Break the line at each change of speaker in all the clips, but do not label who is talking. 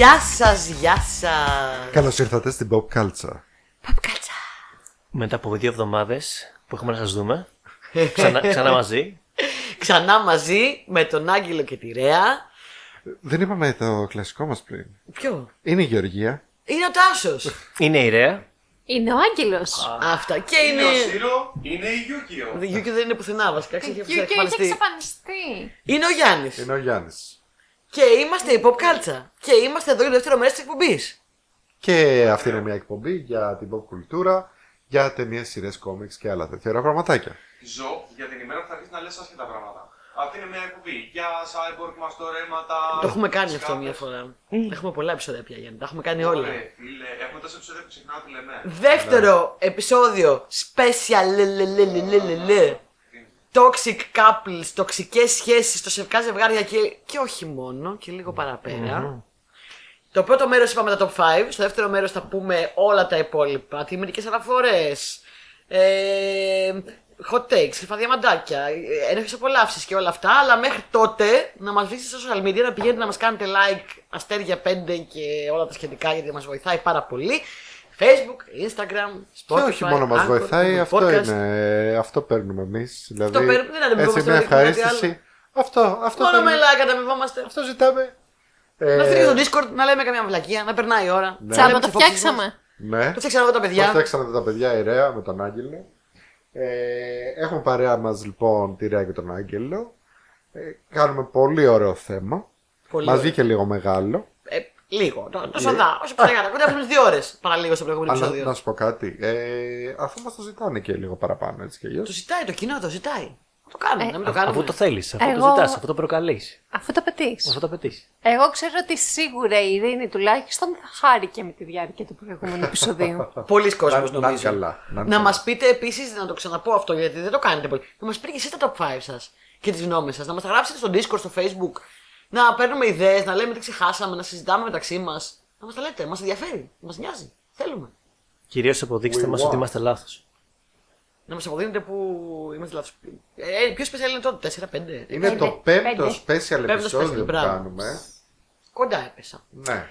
Γεια σας, γεια σας.
Καλώς ήρθατε στην Pop Culture.
Pop Culture.
Μετά από δύο εβδομάδες που έχουμε να σας δούμε. Ξανά, ξανά μαζί.
Ξανά μαζί με τον Άγγελο και τη Ρέα.
Δεν είπαμε το κλασικό μας πριν.
Ποιο;
Είναι η Γεωργία.
Είναι ο Τάσος.
Είναι η Ρέα.
Είναι ο Άγγελος.
Αυτά. Και
Είναι
είναι.
ο Σύρο, είναι η Γιούκιο.
Ο Γιούκιο δεν είναι πουθενά βασικά. Έχει
Και έχει
εξαφανιστεί.
εξαφανιστεί.
Είναι ο Γιάννης.
Είναι ο Γιάννης.
Και είμαστε η Pop Culture. Και είμαστε εδώ για το δεύτερο μέρος της εκπομπής.
Και αυτή είναι μια εκπομπή για την pop κουλτούρα, για ταινίες, σειρές, κόμιξ και άλλα τέτοια ωραία πραγματάκια.
Ζω για την ημέρα που θα αρχίσει να λες άσχετα πράγματα. Αυτή είναι μια εκπομπή για cyborg, μαστορέματα.
Το έχουμε κάνει αυτό
σκάφες.
μια φορά. Έχουμε πολλά επεισόδια πια Γιάννη. Τα έχουμε κάνει όλα.
Ωραία, φίλε, έχουμε τόσα επεισόδια που ξεχνάω τι λέμε.
Δεύτερο επεισόδιο special Toxic couples, τοξικές σχέσεις, τοξικά ζευγάρια και, και όχι μόνο, και λίγο παραπέρα. Το πρώτο μέρος είπαμε τα top 5. Στο δεύτερο μέρος θα πούμε όλα τα υπόλοιπα. Τιμητικέ αναφορές. Ε, hot takes, κρυφά διαμαντάκια, ένοχε απολαύσεις και όλα αυτά. Αλλά μέχρι τότε να μας βρείτε στα social media, να πηγαίνετε να μας κάνετε like, αστέρια 5 και όλα τα σχετικά γιατί μας βοηθάει πάρα πολύ. Facebook, Instagram, Spotify.
και όχι μόνο μας
Anchor,
βοηθάει,
Google
αυτό
Podcast.
είναι. Αυτό παίρνουμε εμείς. Δηλαδή,
Αυτό παίρνουμε, δεν αντιμετωπόμαστε
έτσι μια
με τίποτα
ευχαρίστηση. Αυτό, αυτό,
Μόνο με
παίρνουμε.
like καταμοιβόμαστε.
αυτό ζητάμε.
Να
Ε,
στείλει στο Discord να λέμε καμιά βλακεία, να περνάει η ώρα.
Ναι.
Τσάμπα
Λέμε
το
τις απόψεις μας.
φτιάξαμε.
Ναι.
Το φτιάξαμε εγώ τα
Το
παιδιά.
φτιάξαμε τα παιδιά η Ρέα με τον Άγγελο. Ε, έχουμε παρέα μας λοιπόν τη Ρέα και τον Άγγελο. Ε, κάνουμε πολύ ωραίο θέμα.
Πολύ
Μας
ωραίο.
βγήκε λίγο μεγάλο.
Ε, λίγο. Το, το σοδά. Όσο παρακάτω. Κοντά έχουμε δύο ώρες παραλίγο στο προηγούμενο
Αλλά
επεισόδιο.
να σου πω κάτι. Ε, αφού μας το ζητάνε και λίγο παραπάνω έτσι κι αλλιώς.
Το ζητάει το κοινό, το ζητάει. Το κάνουμε,
Ε,
να μην το κάνουμε.
Αφού το θέλεις, αφού το
Εγώ-
ζητάς, αφού το προκαλείς.
Αφού το πετύχεις.
Αφού το απαιτεί.
Εγώ ξέρω ότι σίγουρα η Ειρήνη τουλάχιστον θα χάρηκε με τη διάρκεια του προηγούμενου επεισοδίου.
Πολλοί κόσμοι
Να- να είναι
νομίζω.
καλά, να είναι
Να
καλά.
μας πείτε επίσης, να το ξαναπώ αυτό γιατί δεν το κάνετε πολύ. Να μας πείτε και εσείς τα top 5 σας και τις γνώμες σας. Να μας τα γράψετε στο Discord, στο Facebook. Να παίρνουμε ιδέες, να λέμε τι ξεχάσαμε, να συζητάμε μεταξύ μας. Να μας τα λέτε, μας ενδιαφέρει, μας νοιάζει. Θέλουμε.
Κυρίως αποδείξτε
We
μας
want.
ότι είμαστε λάθος.
Να μας αποδίνετε που είμαστε λάθος. Ε, ποιος special είναι τότε, 4-5.
Είναι το
Πέντε.
πέμπτο
Πέντε.
special
Πέμπτο
επεισόδιο
special,
που
μπράβο.
κάνουμε.
Κοντά έπεσα.
Ναι.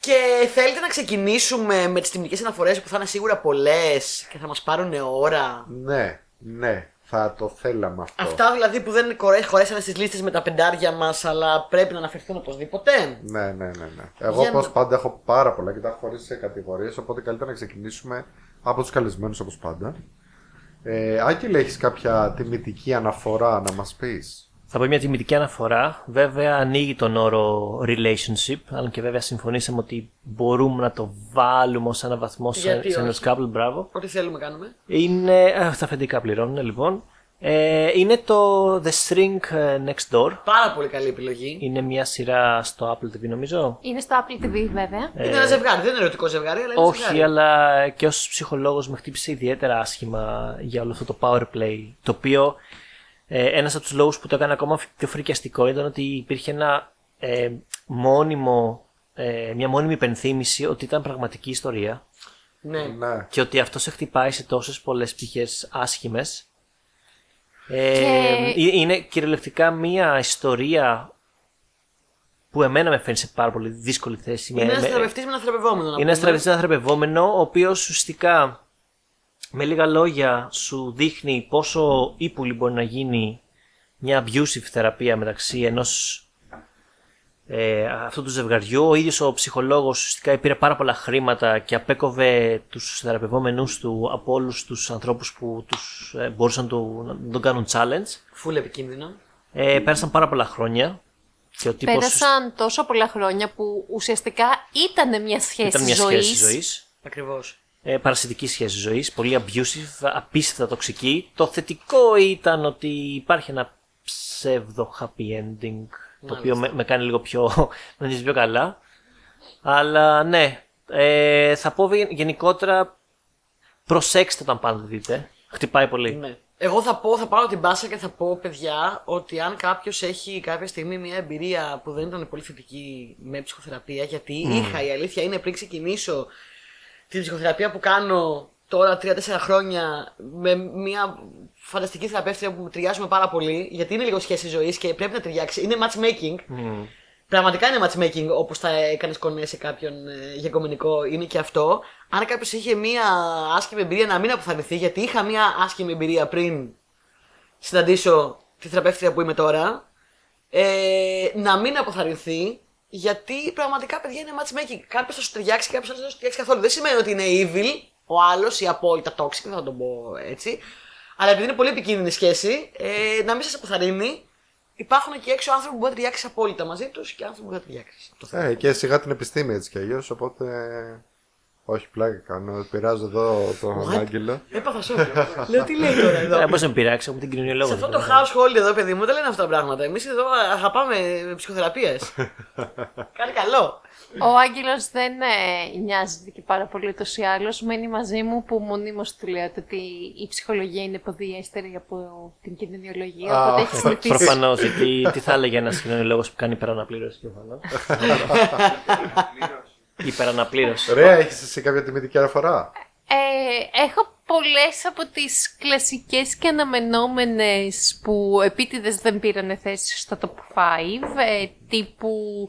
Και θέλετε να ξεκινήσουμε με τις τιμητικές αναφορές που θα είναι σίγουρα πολλές και θα μας πάρουν ώρα;
Ναι, ναι. Θα το θέλαμε αυτό.
Αυτά δηλαδή που δεν κορέ- χωρέσανε στις λίστες με τα πεντάρια μας, αλλά πρέπει να αναφερθούν οπωσδήποτε.
Ναι, ναι, ναι. ναι. Εγώ
Για
όπως
να-
πάντα έχω πάρα πολλά και τα έχω χωρίσει σε κατηγορίες, οπότε καλύτερα να ξεκινήσουμε από τους καλεσμένους όπως πάντα. Ε, Άγγελε, έχεις κάποια τιμητική αναφορά να μας πεις;
Θα πω μια τιμητική αναφορά. Βέβαια, ανοίγει τον όρο relationship. Αν και βέβαια συμφωνήσαμε ότι μπορούμε να το βάλουμε ως ένα βαθμό σε,
Γιατί
σε ένα
όχι;
couple. Μπράβο.
Ό,τι θέλουμε κάνουμε.
Είναι. Α, τα αφεντικά πληρώνουν λοιπόν. Ε, είναι το The String ε, Next Door.
Πάρα πολύ καλή επιλογή.
Είναι μια σειρά στο Apple TV νομίζω.
Είναι στο Apple TV βέβαια.
Είναι ένα ζευγάρι, δεν είναι ερωτικό ζευγάρι, αλλά είναι
Όχι,
ζευγάρι.
αλλά και ως ψυχολόγος με χτύπησε ιδιαίτερα άσχημα για όλο αυτό το power play. Το οποίο ε, ένας από τους λόγους που το έκανε ακόμα πιο φρικιαστικό ήταν ότι υπήρχε ένα ε, μόνιμο, ε, μια μόνιμη υπενθύμηση ότι ήταν πραγματική ιστορία
Ναι.
Ναι.
και ότι αυτό σε χτυπάει σε τόσες πολλές πτυχές άσχημες. Ε,
Και-
ε, Είναι κυριολεκτικά μια ιστορία που εμένα με φαίνει σε πάρα πολύ δύσκολη θέση.
Είναι
Με-
ένας
με-
θεραπευτής με ένα θεραπευόμενο. να
είναι ένας
πούμε.
θεραπευτής, ένα θεραπευόμενο, ο οποίος ουσιαστικά με λίγα λόγια σου δείχνει πόσο ύπουλη μπορεί να γίνει μια abusive θεραπεία μεταξύ ενός ε, αυτού του ζευγαριού. Ο ίδιος ο ψυχολόγος ουσιαστικά πήρε πάρα πολλά χρήματα και απέκοβε τους θεραπευόμενους του από όλους τους ανθρώπους που τους ε, μπορούσαν του, να τον κάνουν challenge.
Φουλ επικίνδυνο.
Ε, πέρασαν πάρα πολλά χρόνια και ο τύπος
Πέρασαν τόσο πολλά χρόνια που ουσιαστικά ήταν μια σχέση
ήταν μια
ζωής.
σχέση ζωής.
Ακριβώς.
Ε, παρασιτική σχέση ζωής, πολύ abusive, απίστευτα τοξική. Το θετικό ήταν ότι υπάρχει ένα ψεύδο happy ending, το οποίο με, με κάνει λίγο πιο, με νιώθει πιο καλά. Αλλά ναι, ε, θα πω γε- γενικότερα προσέξτε όταν πάντα δείτε. Χτυπάει πολύ.
Ναι. Εγώ θα πω, θα πάρω την μπάσα και θα πω, παιδιά, ότι αν κάποιος έχει κάποια στιγμή μια εμπειρία που δεν ήταν πολύ θετική με ψυχοθεραπεία, γιατί είχα η αλήθεια είναι πριν ξεκινήσω την ψυχοθεραπεία που κάνω τώρα 3-4 χρόνια με μια φανταστική θεραπεύτρια που ταιριάζουμε πάρα πολύ, γιατί είναι λίγο σχέση ζωής και πρέπει να ταιριάξει. Είναι matchmaking. πραγματικά είναι matchmaking όπως θα έκανες κονέ σε κάποιον ε, για κομμενικό. Είναι και αυτό. Αν κάποιος είχε μία άσχημη εμπειρία, να μην αποθαρρυνθεί, γιατί είχα μία άσχημη εμπειρία πριν συναντήσω τη θεραπεύτρια που είμαι τώρα. Ε, να μην αποθαρρυνθεί, γιατί πραγματικά παιδιά είναι matchmaking. Κάποιος θα σου ταιριάξει και κάποιο δεν θα σου ταιριάξει καθόλου. Δεν σημαίνει ότι είναι evil ο άλλος ή απόλυτα toxic, δεν θα τον πω έτσι. Αλλά επειδή είναι πολύ επικίνδυνη η σχέση, ε, να μην σας αποθαρρύνει. Υπάρχουν εκεί έξω άνθρωποι που μπορεί να ταιριάξει απόλυτα μαζί τους και άνθρωποι που δεν θα ταιριάξει. Το θέμα.
Ε, και σιγά την επιστήμη έτσι κι αλλιώς, οπότε. Όχι, πλάκα κάνω. Πειράζω εδώ τον
What?
Άγγελο.
Έπαθα σοκ. Λέω τι λέει τώρα εδώ;
Ε, Πώς να με πειράξει, έχουμε την κοινωνιολόγο.
Σε αυτό το
εδώ.
household εδώ, παιδί μου, δεν λένε αυτά τα πράγματα. Εμείς εδώ αγαπάμε ψυχοθεραπείες. Κάνει καλό.
Ο Άγγελος δεν ε, νοιάζεται και πάρα πολύ ούτως ή άλλως. Μένει μαζί μου που μονίμως του λέτε ότι η ψυχολογία είναι ποδιέστερη από την κοινωνιολογία.
Α,
Οπότε έχει συνηθίσει.
Προφανώς, γιατί τι θα έλεγε ένας κοινωνιολόγος που κάνει υπεραναπλήρωση. προφανώς. Υπεραναπλήρωση.
Ωραία, έχεις εσύ κάποια τιμητική αναφορά;
Ε, έχω πολλές από τις κλασικές και αναμενόμενες που επίτηδες δεν πήραν θέση στο top 5, ε, τύπου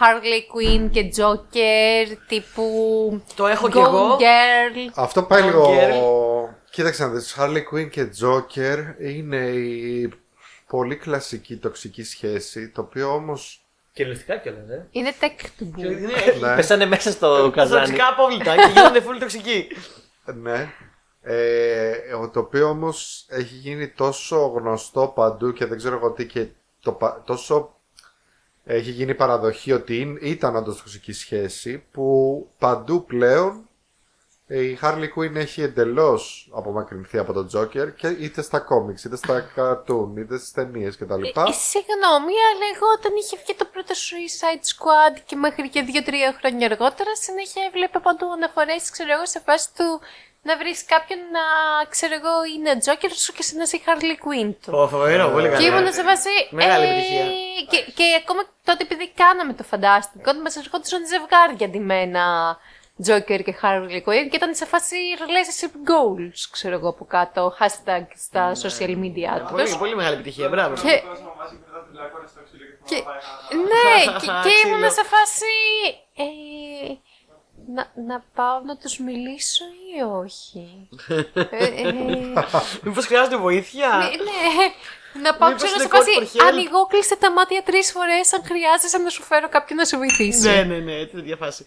Harley Quinn και Joker, τύπου
Το έχω κι
Gone
εγώ.
Girl.
Αυτό πάει
Τον
λίγο.
Γκέρλ.
Κοίταξε να δεις, Harley Quinn και Joker είναι η πολύ κλασική τοξική σχέση, το οποίο όμως...
Κυριολεκτικά κιόλας, ε.
Είναι textbook.
Είναι
Ναι,
Πέσανε μέσα στο καζάνι.
τοξικά απόβλητα και γίνονται full τοξικοί.
ναι. Ε, το οποίο όμως έχει γίνει τόσο γνωστό παντού και δεν ξέρω εγώ τι και το, πα- τόσο έχει γίνει παραδοχή ότι είναι- ήταν όντως τοξική σχέση που παντού πλέον ε, η Harley Quinn έχει εντελώς απομακρυνθεί από τον Joker και είτε στα κόμιξ, είτε στα cartoon, είτε στις ταινίες κτλ.
Ε, Συγγνώμη, αλλά εγώ όταν είχε βγει το πρώτο Suicide Squad και μέχρι και δύο-τρία χρόνια αργότερα, συνέχεια έβλεπα παντού αναφορές, ξέρω εγώ, σε φάση του να βρεις κάποιον να, ξέρω εγώ, είναι Joker σου και εσύ να είσαι η Harley Quinn του.
Ω, φοβερό, πολύ
Και
καλό.
ήμουν σε φάση.
Μεγάλη
ε,
επιτυχία.
Και, και ακόμα τότε επειδή κάναμε το φαντάστικο, ότι μας ερχόντουσαν ζευγάρια αντιμένα Joker και Harley Quinn και ήταν σε φάση relationship goals, ξέρω εγώ από κάτω, hashtag στα
Ναι.
social media τους.
Πολύ, πολύ μεγάλη επιτυχία, μπράβο.
Και, και, ναι, και, και ήμουν σε φάση. Ε, να, να πάω να τους μιλήσω ή όχι; ε, ε,
Μήπως χρειάζεται βοήθεια;
ναι, ναι. Να πάω
Μήπως
ξέρω σε
είναι code
φάση.
for help?
Ανοιγώ, κλείστε τα μάτια τρεις φορές. Αν χρειάζεσαι να σου φέρω κάποιον να σε βοηθήσει.
Ναι, ναι, ναι, έτσι διαφάση.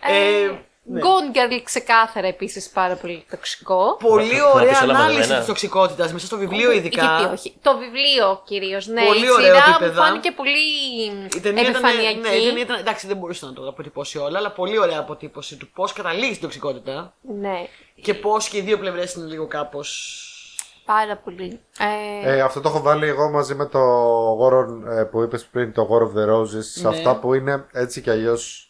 Ε,
Ε, ναι.
Gone Girl ξεκάθαρα επίσης πάρα πολύ τοξικό.
Πολύ
Να
ωραία
πεις όλα
ανάλυση
μαζεμένα.
της τοξικότητας μέσα στο βιβλίο,
Γιατί
ειδικά.
όχι. Το βιβλίο κυρίως, ναι.
Πολύ
η
ωραίο
σειρά μου
επίπεδα.
φάνηκε πολύ
Η ταινία ήταν,
επιφανειακή.
ναι, η ταινία ήταν, εντάξει, δεν μπορούσε να το αποτυπώσει όλα, αλλά πολύ ωραία αποτύπωση του πώς καταλήγει στην τοξικότητα
Ναι,
και πώς και οι δύο πλευρές είναι λίγο κάπω.
πάρα πολύ. Ε,
Ε, αυτό το έχω βάλει εγώ μαζί με το War ε, που είπες πριν, το War of the Roses, σε
Ναι.
αυτά που είναι έτσι κι αλλιώς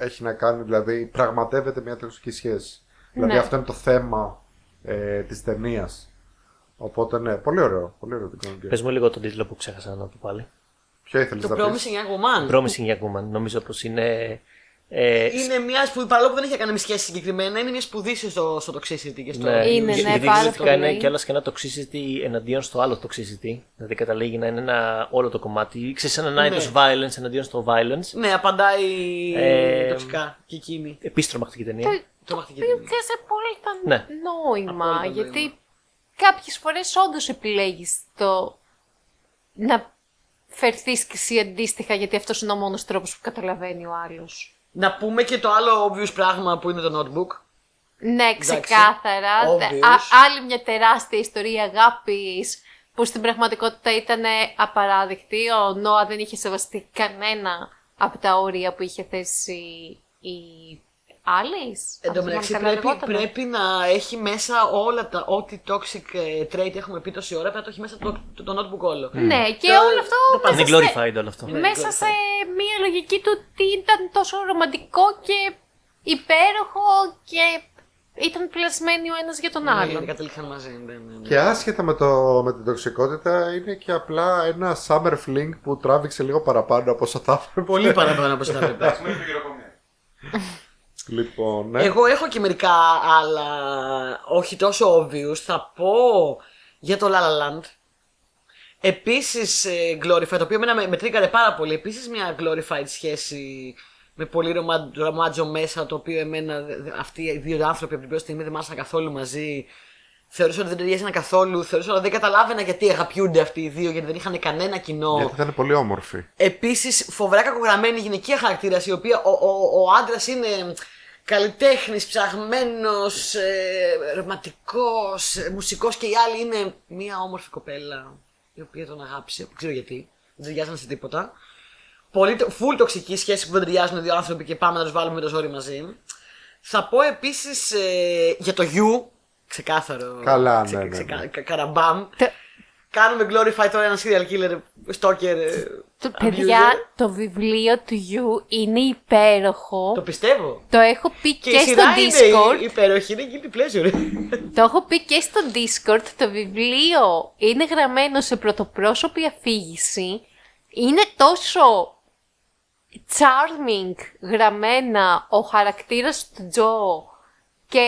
έχει να κάνει, δηλαδή πραγματεύεται μια τοξική σχέση. Δηλαδή
Ναι.
αυτό είναι το θέμα ε, της ταινίας. Οπότε ναι, πολύ ωραίο, πολύ ωραίο το Gone Girl.
Πες μου λίγο τον τίτλο που ξέχασα να πω πάλι.
Ποιο ήθελες
Το
να πεις;
Promising Young Woman.
Promising Young Woman. Νομίζω πως είναι. Ε,
Είναι μιας σπουδή, παρόλο που δεν έχει να κάνει με σχέση συγκεκριμένα, είναι μια σπουδή στο, στο toxicity και στο.
Ναι,
Είναι,
γιατί
ναι,
γιατί
πάρα
ουσιαστικά
πολύ.
είναι κιόλα και ένα toxicity εναντίον στο άλλο toxicity. Δηλαδή καταλήγει να είναι ένα όλο το κομμάτι. Ξέρεις, ένα
Ναι.
είδο violence εναντίον στο violence.
Ναι, απαντάει
Ε,
τοξικά και εκείνη.
Επίση τρομακτική ταινία.
Το,
Τρομακτική
το οποίο
ταινία.
βγάζει απόλυτα
Ναι.
νόημα.
Απόλυτα
γιατί
νόημα.
κάποιες φορές όντως επιλέγεις το να φερθείς και εσύ αντίστοιχα γιατί αυτός είναι ο μόνος τρόπος που καταλαβαίνει ο άλλος.
Να πούμε και το άλλο obvious πράγμα που είναι το notebook.
Ναι, ξεκάθαρα.
obvious.
Α- άλλη μια τεράστια ιστορία αγάπης που στην πραγματικότητα ήταν απαράδεκτη. Ο Νόα δεν είχε σεβαστεί κανένα από τα όρια που είχε θέσει η Alice.
Εν τω
Αν
μεταξύ
θυμάμαι καλά,
πρέπει,
λεγότανε.
πρέπει να έχει μέσα όλα τα. Ό,τι toxic ε, trait έχουμε πει τόση ώρα πρέπει να το έχει μέσα το, το, το notebook όλο.
Ναι, και
Το-
όλο αυτό
το
μέσα
Είναι
σε,
glorified όλο αυτό.
μέσα σε μία λογική του ότι ήταν τόσο ρομαντικό και υπέροχο και ήταν πλασμένοι ο ένας για τον
Ναι, γιατί
άλλον.
κατέληξαν μαζί. Ναι, ναι, ναι.
Και άσχετα με, το, με την τοξικότητα, είναι και απλά ένα summer fling που τράβηξε λίγο παραπάνω από όσο θα έπρεπε.
Πολύ παραπάνω από όσο θα έπρεπε.
Εντάξει, με χειροκομεία.
Λοιπόν, ναι.
Εγώ έχω και μερικά άλλα, όχι τόσο obvious. Θα πω για το La La Land. Επίσης, ε, Glorified, το οποίο εμένα με, με τρίκαρε πάρα πολύ. Επίσης, μια Glorified σχέση με πολύ ρωμα- ρομάτζο μέσα, το οποίο εμένα δε- δε- αυτοί οι δύο άνθρωποι από την πρώτη στιγμή δεν μ' άρεσαν καθόλου μαζί. Θεωρούσα ότι δεν ταιριάζαν καθόλου. Θεωρούσα ότι δεν καταλάβαινα γιατί αγαπιούνται αυτοί οι δύο, γιατί δεν είχαν κανένα κοινό.
Γιατί ήταν πολύ όμορφη.
Επίσης, φοβερά κακογραμμένη γυναικεία χαρακτήρας, η οποία ο, ο, ο άντρας είναι καλλιτέχνης, ψαγμένος, ε, ρομαντικός, μουσικός και η άλλη είναι μια όμορφη κοπέλα η οποία τον αγάπησε. Δεν ξέρω γιατί. Δεν ταιριάζαν σε τίποτα. Πολύ το- full τοξική σχέση που δεν ταιριάζουν δύο άνθρωποι και πάμε να τους βάλουμε με το ζόρι μαζί. Θα πω επίσης για το You. Ξεκάθαρο.
Καλά, ναι, ναι, ναι.
κα- Καραμπάμ.
Το-
Κάνουμε glorify τώρα ένα serial killer, stalker. Ε,
Το,
abuser.
παιδιά, το βιβλίο του γιου είναι υπέροχο.
Το
Το,
πιστεύω.
έχω πει και,
Και, η
στο
σειρά
Discord.
είναι υπέροχη, είναι guilty pleasure.
Το έχω πει και στο Discord. Το βιβλίο είναι γραμμένο σε πρωτοπρόσωπη αφήγηση. Είναι τόσο charming γραμμένα ο χαρακτήρας του Τζο και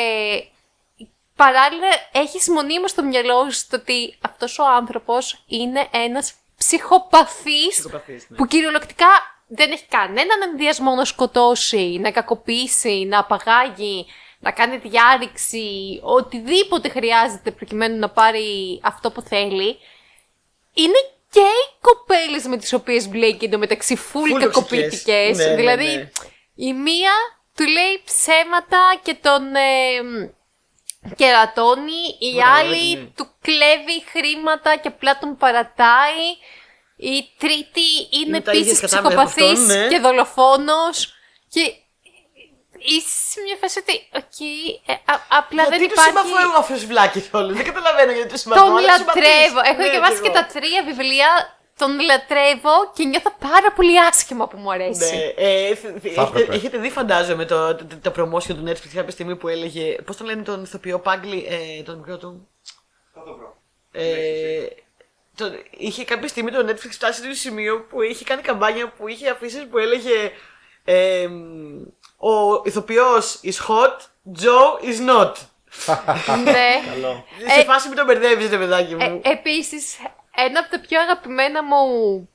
παράλληλα έχεις μονίμως στο μυαλό σου το ότι αυτός ο άνθρωπος είναι ένας ψυχοπαθής
Ψυχοπαθής, ναι.
που κυριολεκτικά δεν έχει κανέναν ενδιασμό να σκοτώσει, να κακοποιήσει, να απαγάγει, να κάνει διάρρηξη, οτιδήποτε χρειάζεται προκειμένου να πάρει αυτό που θέλει. Είναι και οι κοπέλες με τις οποίες μπλέκει εντωμεταξύ full
full
κακοποιητικές.
τοξικές. Ναι, ναι,
δηλαδή
ναι.
η μία του λέει ψέματα και τον ε, κερατώνει, η
Ωραία,
άλλη
ναι.
του κλέβει χρήματα και απλά τον παρατάει. Η τρίτη είναι,
Είναι τα ίδια
επίσης
σκατά με
ψυχοπαθής
αυτόν, ναι.
και δολοφόνος και είσαι σε μια φάση ότι οκ, ε, α- απλά
γιατί
δεν
του
υπάρχει...
συμπαθώ εγώ αυτού του βλάκε όλου. Δεν καταλαβαίνω γιατί του συμπαθώ.
Τον
αλλά τους συμπαθείς.
λατρεύω. Έχω
Ναι,
διαβάσει
κι
και
εγώ.
τα τρία βιβλία. Τον λατρεύω και νιώθω πάρα πολύ άσχημα που μου αρέσει.
Ναι, ε, θ- θ- έχετε,
έπρεπε.
έχετε δει, φαντάζομαι, το, το, το, το promotion του Netflix κάποια στιγμή που έλεγε. Πώς τον λένε τον ηθοποιό Πάγκλι, ε, τον μικρό του;
Θα το βρω.
Ε, το, είχε κάποια στιγμή το Netflix φτάσει σε ένα σημείο που είχε κάνει καμπάνια που είχε αφήσει που έλεγε ε, Ο ηθοποιός is hot, Joe is not.
ναι.
Καλό.
σε φάση μην το μπερδεύεις ρε παιδάκι
Ε,
μου.
επίσης, ένα από τα πιο αγαπημένα μου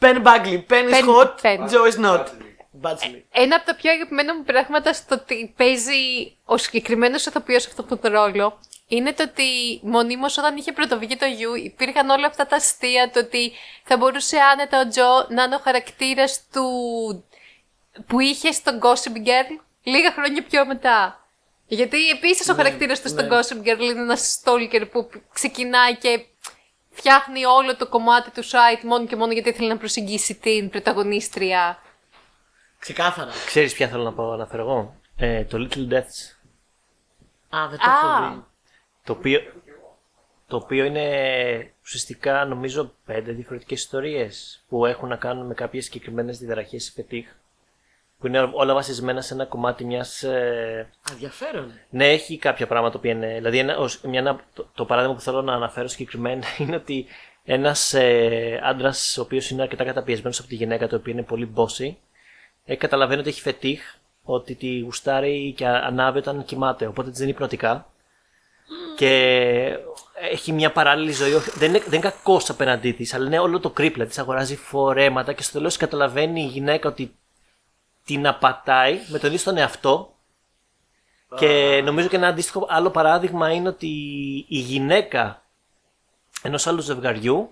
Pen Bagley, Pen is
Pen-
hot,
Pen.
Joe is not. Bachelor.
Ένα από τα πιο αγαπημένα μου πράγματα στο ότι παίζει ο συγκεκριμένος ηθοποιός σε αυτόν τον ρόλο είναι το ότι μονίμως όταν είχε πρωτοβγεί το You υπήρχαν όλα αυτά τα αστεία το ότι θα μπορούσε άνετα ο Τζο να είναι ο χαρακτήρας του που είχε στον Gossip Girl λίγα χρόνια πιο μετά. Γιατί επίσης ο χαρακτήρας του στον Gossip Girl είναι ένας stalker που ξεκινάει και φτιάχνει όλο το κομμάτι του site μόνο και μόνο γιατί ήθελε να προσεγγίσει την πρωταγωνίστρια.
Ξεκάθαρα.
Ξέρεις ποια θέλω να πω, αναφέρω εγώ; Ε, το Little Deaths.
Α, δεν το
Α.
έχω δει.
Το οποίο, το οποίο είναι ουσιαστικά νομίζω πέντε διαφορετικές ιστορίες που έχουν να κάνουν με κάποιες συγκεκριμένες διδαραχές πετύχ. Που είναι όλα βασισμένα σε ένα κομμάτι μιας... Ε,
Ενδιαφέρον.
ναι, έχει κάποια πράγματα που είναι... Δηλαδή ένα, ως- μια, ένα- το, το παράδειγμα που θέλω να αναφέρω συγκεκριμένα είναι ότι ένας ε, άντρας ο οποίος είναι αρκετά καταπιεσμένος από τη γυναίκα του, οποία είναι πολύ bossy, ε, καταλαβαίνει ότι έχει φετίχ, ότι τη γουστάρει και ανάβει όταν κοιμάται, οπότε της δίνει υπνοτικά. Και έχει μια παράλληλη ζωή. όχι- Δεν είναι, δεν είναι κακός απέναντί της, αλλά είναι όλο το κρύπλα. Της αγοράζει φορέματα και στο τέλος καταλαβαίνει η γυναίκα ότι την απατάει με τον ίδιο στον εαυτό. Και νομίζω και ένα αντίστοιχο άλλο παράδειγμα είναι ότι η γυναίκα ενός άλλου ζευγαριού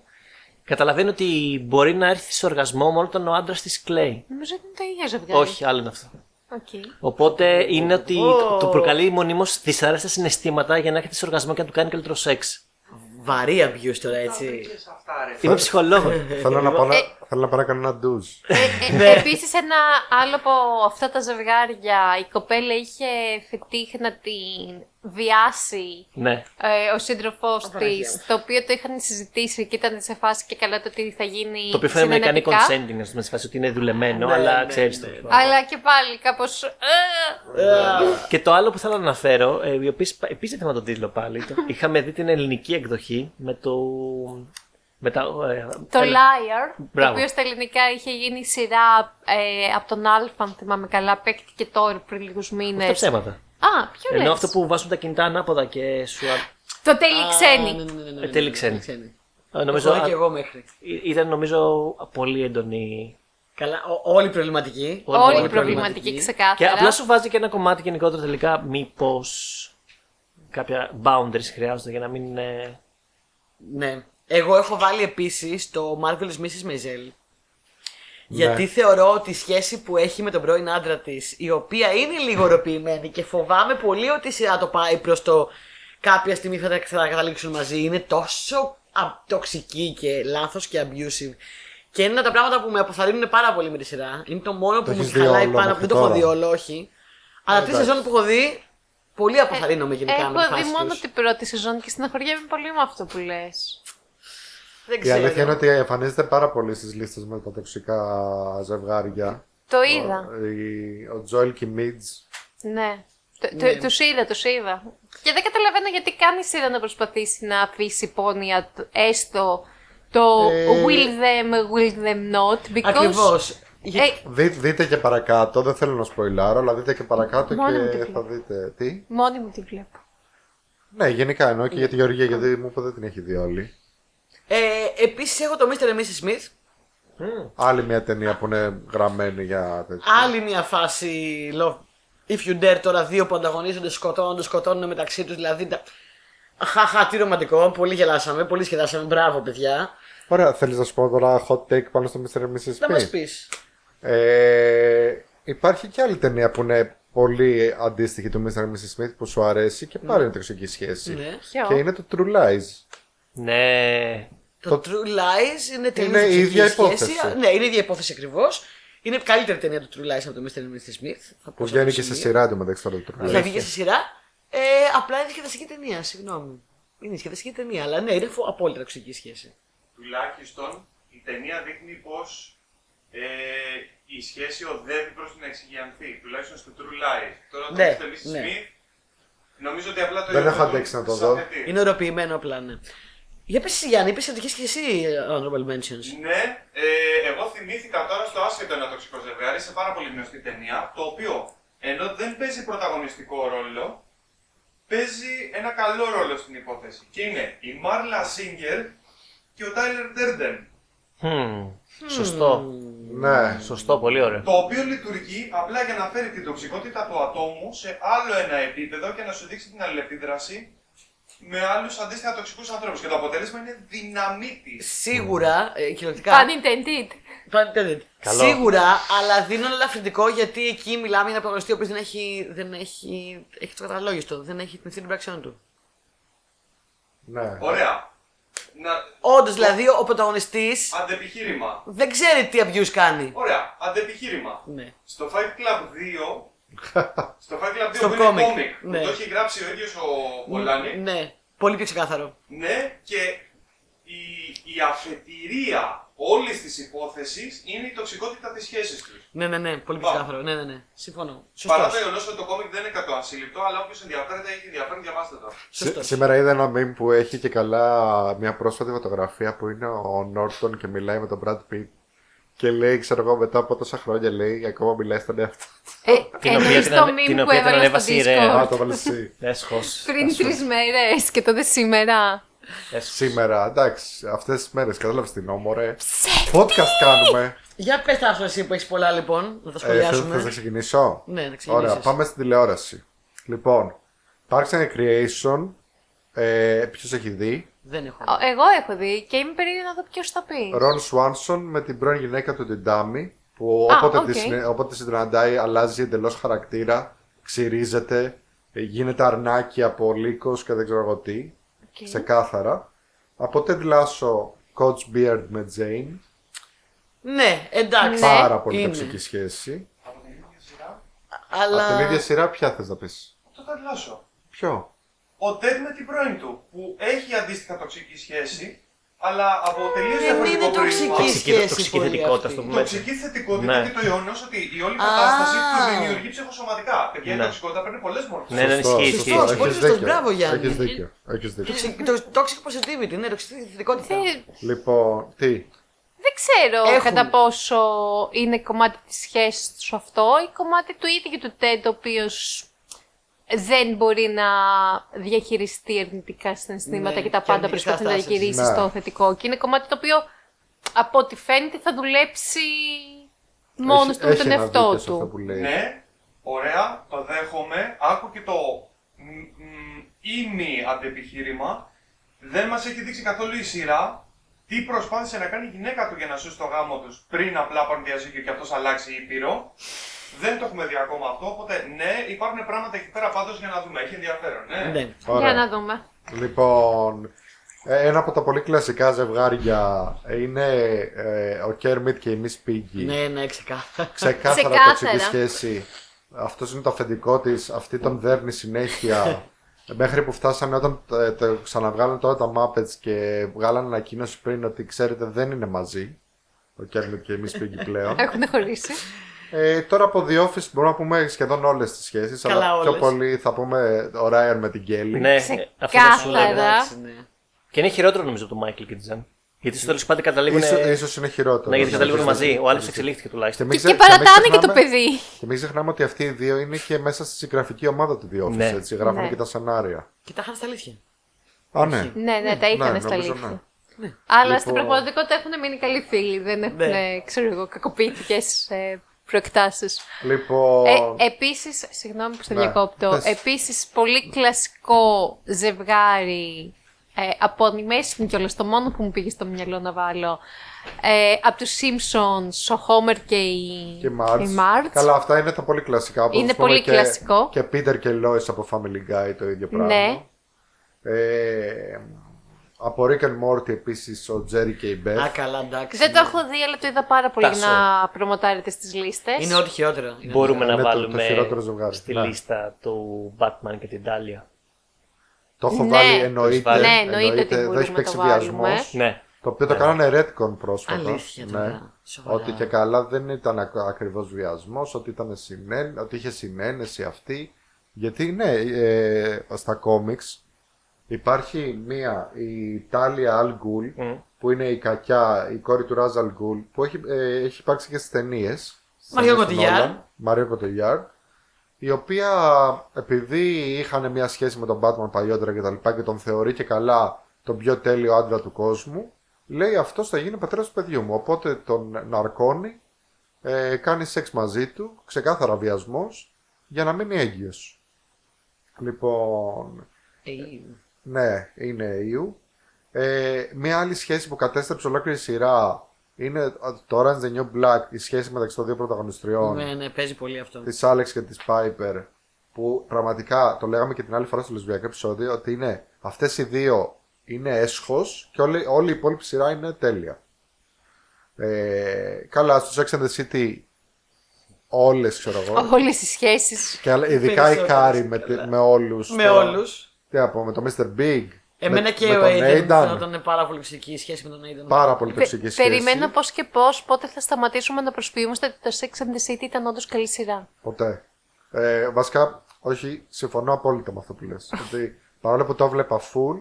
καταλαβαίνει ότι μπορεί να έρθει σε οργασμό μόνο όταν ο άντρας της κλαίει.
Νομίζω ότι είναι το ίδιο ζευγάρι.
Όχι, άλλο είναι αυτό.
Οκ.
Οπότε είναι ότι
Ω.
το, το προκαλεί μονίμως δυσάρεστα συναισθήματα για να έρχεται σε οργασμό και να του κάνει καλύτερο σεξ.
Βαρύ abuse τώρα έτσι.
Βρήκες αυτά, ρε.
Είμαι ψυχολόγος.
θέλω, να πάω να, θέλω να πάω να κάνω ένα ντουζ.
Ε,
Ναι.
Επίσης ένα άλλο από αυτά τα ζευγάρια, η κοπέλα είχε φετίχ να την βιάσει
ναι.
ε, ο σύντροφός της,
Παναγία μου.
το οποίο το είχαν συζητήσει και ήταν σε φάση και καλά το ότι θα γίνει.
Το οποίο φαίνεται να κάνει
συνενετικά.
consenting, ας πούμε, σε φάση ότι είναι δουλεμένο,
Ναι,
αλλά
ναι,
ξέρεις
ναι,
το.
ναι.
Αλλά και πάλι κάπως.
Και το άλλο που θέλω να αναφέρω, ε, η οποία επίσης δεν θυμάμαι τον τίτλο πάλι. το- είχαμε δει την ελληνική εκδοχή με το. Με τα, ε,
το
έλα.
Liar, το
Μπράβο.
οποίο στα ελληνικά είχε γίνει σειρά ε, από τον Αλφα, αν θυμάμαι καλά, παίχτηκε τώρα πριν λίγους μήνε.
Τα ψέματα.
Α, ποιο
Ενώ
λες;
αυτό που βάζουν τα κινητά ανάποδα και σου. α-
Το τέλει ξένη.
Α, ναι, ναι, ναι, ναι, ναι,
Ε, τέλει
ναι,
ξένη.
ξένη.
Ε, Νομίζω,
Νομίζω
α,
και εγώ μέχρι.
Ή- Ήταν νομίζω πολύ έντονη.
Καλά, ο- όλοι προβληματικοί.
Όλοι
Όλη η
πολύ
προβληματική ξεκάθαρα.
Και απλά σου βάζει και ένα κομμάτι γενικότερα τελικά μήπως κάποια boundaries χρειάζονται για να μην είναι.
Ναι. Εγώ έχω βάλει επίσης το Marvelous Mrs. Maisel.
Ναι.
Γιατί θεωρώ ότι η σχέση που έχει με τον πρώην άντρα της, η οποία είναι λίγο οροποιημένη και φοβάμαι πολύ ότι η σειρά το πάει προς το κάποια στιγμή θα, τα- θα τα καταλήξουν μαζί, είναι τόσο α, τοξική και λάθος και abusive. Και είναι ένα από τα πράγματα που με αποθαρρύνουν πάρα πολύ με τη σειρά. Είναι το μόνο που μου
έχεις
τη
δει
χαλάει
όλο
πάρα
μέχρι
Δεν το έχω
τώρα;
δει όλο, όχι. Αλλά τρεις
εντάξει.
σεζόν που έχω δει, πολύ αποθαρρύνομαι γενικά με τη
Έχω δει
φάση
μόνο
τους.
την πρώτη σεζόν και στεναχωριέμαι πολύ με αυτό που λέει.
Δεν
Η
ξέρω.
αλήθεια είναι ότι εμφανίζεται πάρα πολύ στις λίστες με τα τοξικά ζευγάρια.
Το είδα.
Ο, η- ο Τζόελ και η Μίτζ.
Ναι. Το,
Ναι.
το, τους είδα, τους είδα. Και δεν καταλαβαίνω γιατί κάνει η σειρά να προσπαθήσει να αφήσει πόνοια τ- έστω το
Ε,
will them, will them not. Because...
Ακριβώς.
Ε,
Δει, δείτε και παρακάτω, δεν θέλω να σποιλάρω, αλλά δείτε και παρακάτω
Μόνο μου
και
τη
θα
βλέπω.
δείτε. Τι;
μόνη μου τη βλέπω.
Ναι, γενικά εννοώ και για τη Γεωργία, γιατί μου είπε δεν την έχει δει όλη.
Ε, Επίσης έχω το Mr. and Mrs. Smith.
Άλλη μια ταινία που είναι γραμμένη για τέτοιο.
Άλλη μια φάση love. If you dare τώρα δύο που ανταγωνίζονται, σκοτώνονται, σκοτώνουν μεταξύ τους. Δηλαδή. Τα... Χαχα, τι ρομαντικό. Πολύ γελάσαμε, πολύ σχεδάσαμε. Μπράβο, παιδιά.
Ωραία, θέλεις να σου πω τώρα hot take πάνω στο Mr. and Mrs.
Να μας
Smith;
πεις.
Ε, υπάρχει και άλλη ταινία που είναι πολύ αντίστοιχη του Mr. and Mrs. Smith που σου αρέσει και πάλι είναι τοξική σχέση.
Ναι.
Ποιο;
Και είναι το True Lies.
Ναι.
Το, True Lies είναι τελείως
Είναι η ίδια υπόθεση.
Ναι, είναι η ίδια υπόθεση ακριβώς. Είναι καλύτερη ταινία του True Lies από το Mr. and Mrs. Smith. Θα πω
Που
σε
βγαίνει
αυτό
και
το
σε
σημείο.
σειρά του μεταξύ τώρα το True
Θα
Lies.
βγει και σε σειρά. Ε, απλά είναι σχεδαστική ταινία, συγγνώμη. Είναι σχεδαστική ταινία, αλλά ναι, είναι φο- απόλυτα τοξική σχέση.
Τουλάχιστον η ταινία δείχνει πως ε, η σχέση οδεύει προς την εξηγιανθή. Τουλάχιστον στο True Lies. Τώρα το
Ναι,
Mr. Mrs.
ναι.
Smith νομίζω ότι απλά το
Δεν έχω
υιοθετούν
αντέξει να το
σαν
δω.
θετή.
Είναι οροποιημένο απλά, ναι. Για πες εσύ, Γιάννη, είπες ότι είχες και εσύ honorable mentions.
Ναι, ε, εγώ θυμήθηκα τώρα στο άσχετο ένα τοξικό ζευγάρι σε πάρα πολύ γνωστή ταινία, το οποίο ενώ δεν παίζει πρωταγωνιστικό ρόλο, παίζει ένα καλό ρόλο στην υπόθεση. Και είναι η Μάρλα Σίγκερ και ο Τάιλερ Ντέρντεν.
Χμ. Σωστό.
Ναι.
Σωστό, πολύ ωραίο.
Το οποίο λειτουργεί απλά για να φέρει την τοξικότητα του ατόμου σε άλλο ένα επίπεδο και να σου δείξει την αλληλεπίδραση με άλλους αντίστοιχα τοξικούς ανθρώπους. Και το αποτέλεσμα είναι δυναμίτη.
Σίγουρα, ε, κυριολεκτικά.
Pun intended.
Pun intended.
Καλό.
Σίγουρα, αλλά δίνω ένα ελαφρυντικό γιατί εκεί μιλάμε για ένα προγνωστή ο οποίος δεν έχει, δεν έχει, έχει το καταλόγιστο, δεν έχει την ευθύνη των πράξεων του.
ναι.
Ωραία. Να...
Όντως, δηλαδή, ο πρωταγωνιστής
Αντεπιχείρημα.
δεν ξέρει τι abuse κάνει.
Ωραία. Αντεπιχείρημα.
Ναι.
Στο Fight Club 2. Στο Fight Club 2
Στο
που
comic,
είναι κόμικ.
ναι.
Που το έχει γράψει ο ίδιος ο Πολάνη.
Ναι, πολύ πιο ξεκάθαρο.
Ναι, και η, η αφετηρία όλης της υπόθεσης είναι η τοξικότητα της σχέσης τους.
Ναι, ναι, ναι, πολύ πιο
Πάμε.
ξεκάθαρο. Ναι, ναι, ναι. Συμφωνώ.
Παρά
Σωστό.
το γεγονός ότι το κόμικ δεν είναι κατοασύλληπτο, αλλά όποιος ενδιαφέρεται έχει ενδιαφέρον, διαβάστε το.
Σή- Σήμερα είδα ένα meme που έχει και καλά μια πρόσφατη φωτογραφία που είναι ο Νόρτον και μιλάει με τον Brad Pitt. Και λέει, ξέρω εγώ, μετά από τόσα χρόνια λέει, ακόμα μιλάει στον εαυτό του.
Ε,
Την οποία
εννοείς
την
το
ανε-
meme
την
που
οποία την
έβαλα
ανέβασε
στο
η Ρέα.
Discord
Α, το βάλες εσύ.
Έσχος.
πριν τρεις μέρες και τότε σήμερα.
Σήμερα, εντάξει, αυτές τις μέρες κατάλαβες την όμορε. Podcast κάνουμε.
Για πες τα εσύ που έχεις πολλά λοιπόν, να τα
Ε,
σχολιάσουμε.
θες να ξεκινήσω;
Ναι, να ξεκινήσεις.
Ωραία, πάμε στην τηλεόραση. Λοιπόν, Parks and Recreation. Ε, Ποιος έχει δει;
Δεν έχω.
Ο- Εγώ έχω δει και είμαι περίεργη να δω ποιος θα πει.
Ρον Σουάνσον με την πρώην γυναίκα του την Τάμι. Που
Α,
όποτε,
οκ.
τη, συνε- όποτε τη συναντάει, αλλάζει εντελώς χαρακτήρα. Ξυρίζεται. ε, Γίνεται αρνάκι από λύκος και δεν ξέρω εγώ τι.
Οκ.
Ξεκάθαρα. Από Ted Lasso, Coach Beard με Jane.
Ναι, εντάξει.
Ναι.
Πάρα πολύ
Είναι.
τοξική σχέση.
Από την ίδια σειρά.
Αλλά.
Από την ίδια σειρά, ποια θες να πεις;
Αυτό θα αντιλάσω.
Ποιο;
Ο Τέντ με την πρώην του, που έχει αντίστοιχα τοξική σχέση, αλλά από τελείως
Δεν είναι
διαφορετικό
τοξική
πρίσμα.
Τοξική-
σχέση.
τοξική
πολύ
θετικότητα,
αυτή.
στο πούμε.
Τοξική θετικότητα
Ναι.
και το γεγονός ότι η όλη
Α.
κατάσταση του δημιουργεί ψυχοσωματικά. Παιδιά, η
Ναι.
τοξικότητα παίρνει πολλές μορφές.
Ναι, ναι, ισχύει,
Σωστός,
ισχύει.
πολύ
Έχεις
σωστός.
δίκιο.
Μπράβο, Γιάννη.
Έχεις δίκιο. Έχεις δίκιο.
Toxic- Το toxic positivity, ναι, toxic θετικότητα.
Δεν,
Λοιπόν, τι;
δεν ξέρω
Έχουν.
κατά πόσο είναι κομμάτι της σχέσης του αυτό ή κομμάτι του ίδιου του Τέντ, ο οποίος δεν μπορεί να διαχειριστεί αρνητικά συναισθήματα
Ναι,
και τα
και
πάντα
αρνητικές
προσπαθεί να
καταστάσεις.
διαχειρίσει
Ναι.
στο θετικό. Και είναι κομμάτι το οποίο από ό,τι φαίνεται θα δουλέψει μόνος
Έχει-
του με
έχει
τον
ένα
εαυτό
δίκιο σε αυτό
του.
που λέει.
Ναι, ωραία, το δέχομαι. Άκου και το μ, μ, ήμι αντεπιχείρημα. Δεν μας έχει δείξει καθόλου η σειρά τι προσπάθησε να κάνει η γυναίκα του για να σώσει το γάμο τους πριν απλά πάρουν διαζύγιο και αυτός αλλάξει ήπειρο. Δεν το έχουμε δει ακόμα αυτό, οπότε ναι, υπάρχουν πράγματα εκεί πέρα πάντως για να δούμε. Έχει ενδιαφέρον, ναι.
Ναι.
Ωραία.
Για να δούμε.
Λοιπόν, ε, ένα από τα πολύ κλασικά ζευγάρια είναι ε, ο Κέρμιτ και η Miss Piggy.
Ναι, ναι, ξεκάθαρα.
Ξεκάθαρα
Ξεκάθαρα.
τοξική σχέση. Αυτός είναι το αφεντικό της, αυτή τον δέρνει συνέχεια. Μέχρι που φτάσανε όταν ε, το ξαναβγάλανε τώρα τα Muppets και βγάλανε ανακοίνωση πριν ότι ξέρετε δεν είναι μαζί. Ο Κέρμιτ και η Miss Piggy πλέον.
Έχουν χωρίσει.
Ε, τώρα από The Office μπορούμε να πούμε σχεδόν όλες τις σχέσεις,
Καλά,
αλλά πιο
όλες.
πολύ θα πούμε ο Ράιαν με την Κέλλη.
Ναι, ε, αυτό θα σου
Ξεκάθαρα.
λέγα.
Εντάξει, ναι.
Και είναι χειρότερο νομίζω από το Μάικλ και τη Τζεν. Γιατί στο τέλος πάντων καταλήγουν.
Ίσως, ίσως είναι χειρότερο.
Ναι, γιατί καταλήγουν
Ίσως-
μαζί. Ο άλλος
ίσως-
εξελίχθηκε
Και,
τουλάχιστον.
μην
Και,
ξε-
και παρατάνε
μην
και το
ξεχνάμε-
παιδί.
Και μην ξεχνάμε ότι αυτοί οι δύο είναι και μέσα στη συγγραφική ομάδα του The Office,
Ναι.
έτσι, γράφουν
Ναι.
και τα σενάρια.
Και τα είχαν στα αλήθεια.
Α, ναι.
Ναι, ναι, τα είχαν
Ναι,
στα
νομίζω,
αλήθεια.
ναι.
Αλλά στην
Λοιπόν-
πραγματικότητα έχουν μείνει καλοί φίλοι. Δεν έχουν,
Ναι.
ξέρω εγώ, κακοποιητικέ ε, προεκτάσεις.
Λοιπόν,
Ε, επίσης, συγγνώμη που σε
Ναι,
διακόπτω,
πες.
επίσης πολύ κλασικό ζευγάρι ε, από animation κιόλας, το μόνο που μου πήγε στο μυαλό να βάλω, ε, από τους Simpsons, ο Homer και η,
και Marge.
η Marge.
Καλά, αυτά είναι τα πολύ κλασικά. όπως,
Είναι
ας πούμε,
πολύ
και,
κλασικό.
Και Peter και Lois από Family Guy το ίδιο πράγμα.
Ναι.
Ε, από Rick and Morty επίσης ο Jerry και η Beth.
Α, καλά, εντάξει.
Δεν το
ναι.
έχω δει, αλλά το είδα πάρα πολύ
Τάσο.
να προμοτάρετε στις λίστες.
Είναι ό,τι χειρότερο. Είναι
Μπορούμε
Είναι
να
το- το
βάλουμε
χειρότερο ζευγάρι.
στη
Ναι.
λίστα του Batman και την Τάλια.
Το έχω
Ναι.
βάλει, εννοείται.
Ναι,
εννοείται ότι
εδώ
μπορούμε
έχει
να
παίξει
το βάλουμε.
βιασμός.
Ναι.
Το οποίο το κάνανε Redcon πρόσφατα.
Αλήθεια
ναι.
τώρα. Σοβαρά.
Ότι και καλά δεν ήταν ακ- ακριβώς βιασμός, ότι, ήταν συνέ... ότι είχε συνένεση αυτή. Γιατί ναι, ε, στα κόμιξ υπάρχει μία, η Τάλια Al Ghul,
Μμ.
που είναι η κακιά, η κόρη του Ράζ Al Ghul, που έχει, ε, έχει υπάρξει και στις ταινίες.
Μαριό Κωτιλιάρ.
Μαρίο Κωτιλιάρ. Η οποία επειδή είχαν μια σχέση με τον Batman παλιότερα και τα λοιπά και τον θεωρεί και καλά τον πιο τέλειο άντρα του κόσμου, λέει αυτός θα γίνει πατέρας του παιδιού μου. Οπότε τον ναρκώνει, ε, κάνει σεξ μαζί του, ξεκάθαρα βιασμός, για να μείνει έγκυος. Λοιπόν,
Ε,
ναι, είναι Ιου. Ε, μια άλλη σχέση που κατέστρεψε ολόκληρη σειρά είναι ε, το Orange the New Black, η σχέση μεταξύ των δύο πρωταγωνιστριών
Ναι, ναι, παίζει πολύ αυτό.
της Άλεξ και της Πάιπερ που πραγματικά το λέγαμε και την άλλη φορά στο λεσβιακό επεισόδιο ότι είναι αυτές οι δύο είναι έσχος και όλη, όλη η υπόλοιπη σειρά είναι τέλεια. Ε, καλά, στο Sex and the City όλες ξέρω εγώ.
Όλες οι σχέσεις.
και άλλα- ειδικά η
Περισσότερες,
Κάρι με,
καλά.
με όλους.
Με
Τώρα,
όλους.
Τι να πω, με το Mr. Big.
Εμένα
με,
και
με
ο
τον
Aiden
Aidan.
φαινόταν πάρα πολύ τοξική η σχέση με τον Aiden.
Πάρα πολύ
Πε-
τοξική σχέση.
περιμένω πώς και πώς, πότε θα σταματήσουμε να προσποιούμαστε ότι το Sex and the City ήταν όντως καλή σειρά.
Ποτέ. Ε, βασικά, όχι, συμφωνώ απόλυτα με αυτό που λες. ότι παρόλο που το βλέπα full,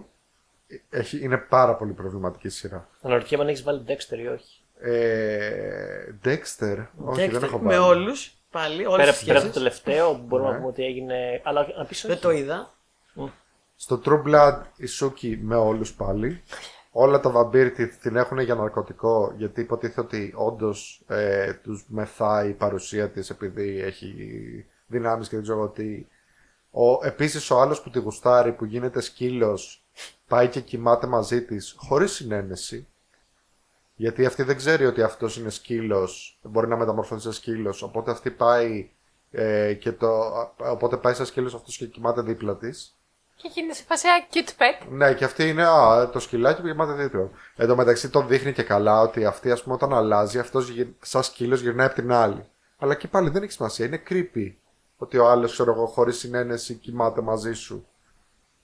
έχει, είναι πάρα πολύ προβληματική σειρά.
Αναρωτιέμαι αν έχεις βάλει Dexter ή όχι.
Ε, Dexter, όχι δεν
Dexter,
έχω
με
βάλει.
όλους. Πάλι, όλες
Πέρα,
τις
πέρα από το
σχέσεις.
τελευταίο, μπορούμε
Ναι.
να πούμε ότι έγινε. Αλλά να πεις
Δεν το είδα.
Στο True Blood η Σούκη με όλους πάλι. Όλα τα βαμπύρ τη- την έχουν για ναρκωτικό γιατί υποτίθεται ότι όντως ε, τους μεθάει η παρουσία της επειδή έχει δυνάμεις και δεν ξέρω εγώ τι. Ο, επίσης ο άλλος που τη γουστάρει που γίνεται σκύλος πάει και κοιμάται μαζί της χωρίς συνένεση. Γιατί αυτή δεν ξέρει ότι αυτός είναι σκύλος, μπορεί να μεταμορφωθεί σε σκύλος, οπότε αυτή πάει ε, και το, οπότε πάει σε σκύλος αυτός και κοιμάται δίπλα της.
Και γίνεται σε φάση «Α, cute pet.
Ναι, και αυτή είναι α, το σκυλάκι που γεμάται δίπλα. Εν τω μεταξύ τον δείχνει και καλά ότι αυτή, ας πούμε, όταν αλλάζει, αυτός σαν σκύλος γυρνάει από την άλλη. Αλλά και πάλι δεν έχει σημασία, είναι creepy. Ότι ο άλλος, ξέρω εγώ, χωρίς συνένεση κοιμάται μαζί σου.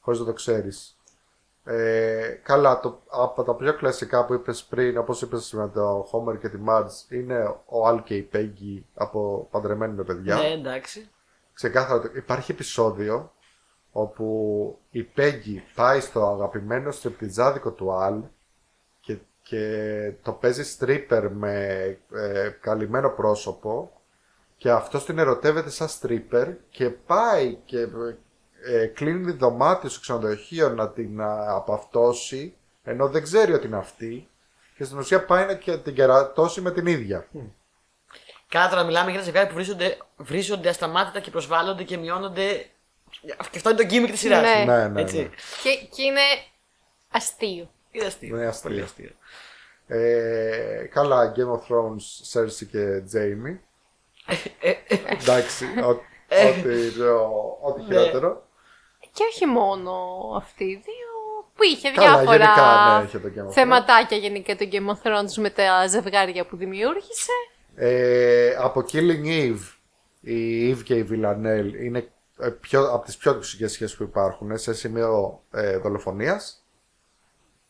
Χωρίς να το ξέρεις. Ε, καλά, το, από τα πιο κλασικά που είπες πριν, όπως είπες με το Homer και τη Marge, είναι ο Al και η Peggy από Παντρεμένοι με παιδιά.
Ναι, εντάξει.
Ξεκάθαρα, το- υπάρχει επεισόδιο όπου η Πέγγι πάει στο αγαπημένο στριπτιτζάδικο του Αλ και, και το παίζει stripper με ε, καλυμμένο πρόσωπο και αυτός την ερωτεύεται σαν stripper και πάει και, ε, κλείνει δωμάτιο στο ξενοδοχείο να την α, απαυτώσει, ενώ δεν ξέρει ότι είναι αυτή, και στην ουσία πάει να και την κερατώσει με την ίδια.
Καλά, τώρα μιλάμε για ένα ζευγάρι που βρίζονται, βρίζονται ασταμάτητα και προσβάλλονται και μειώνονται. Και αυτό είναι το gimmick της σειράς.
Ναι.
Ναι, ναι,
Έτσι.
ναι.
Και, και είναι αστείο.
Είναι αστείο.
Είναι αστείο.
Πολύ αστείο.
Ε, καλά, Game of Thrones, Cersei και Jamie. Εντάξει, ό- ό,τι ο- ό,τι χειρότερο.
Και όχι μόνο αυτοί οι δύο, που είχε
Καλά,
διάφορα
γενικά, ναι, είχε το Game of Thrones.
θεματάκια γενικά το Game of Thrones με τα ζευγάρια που δημιούργησε.
Ε, από Killing Eve, η Eve και η Villanelle είναι ε, πιο, από τις πιο τοξικές σχέσεις που υπάρχουν ε, σε σημείο ε, δολοφονίας.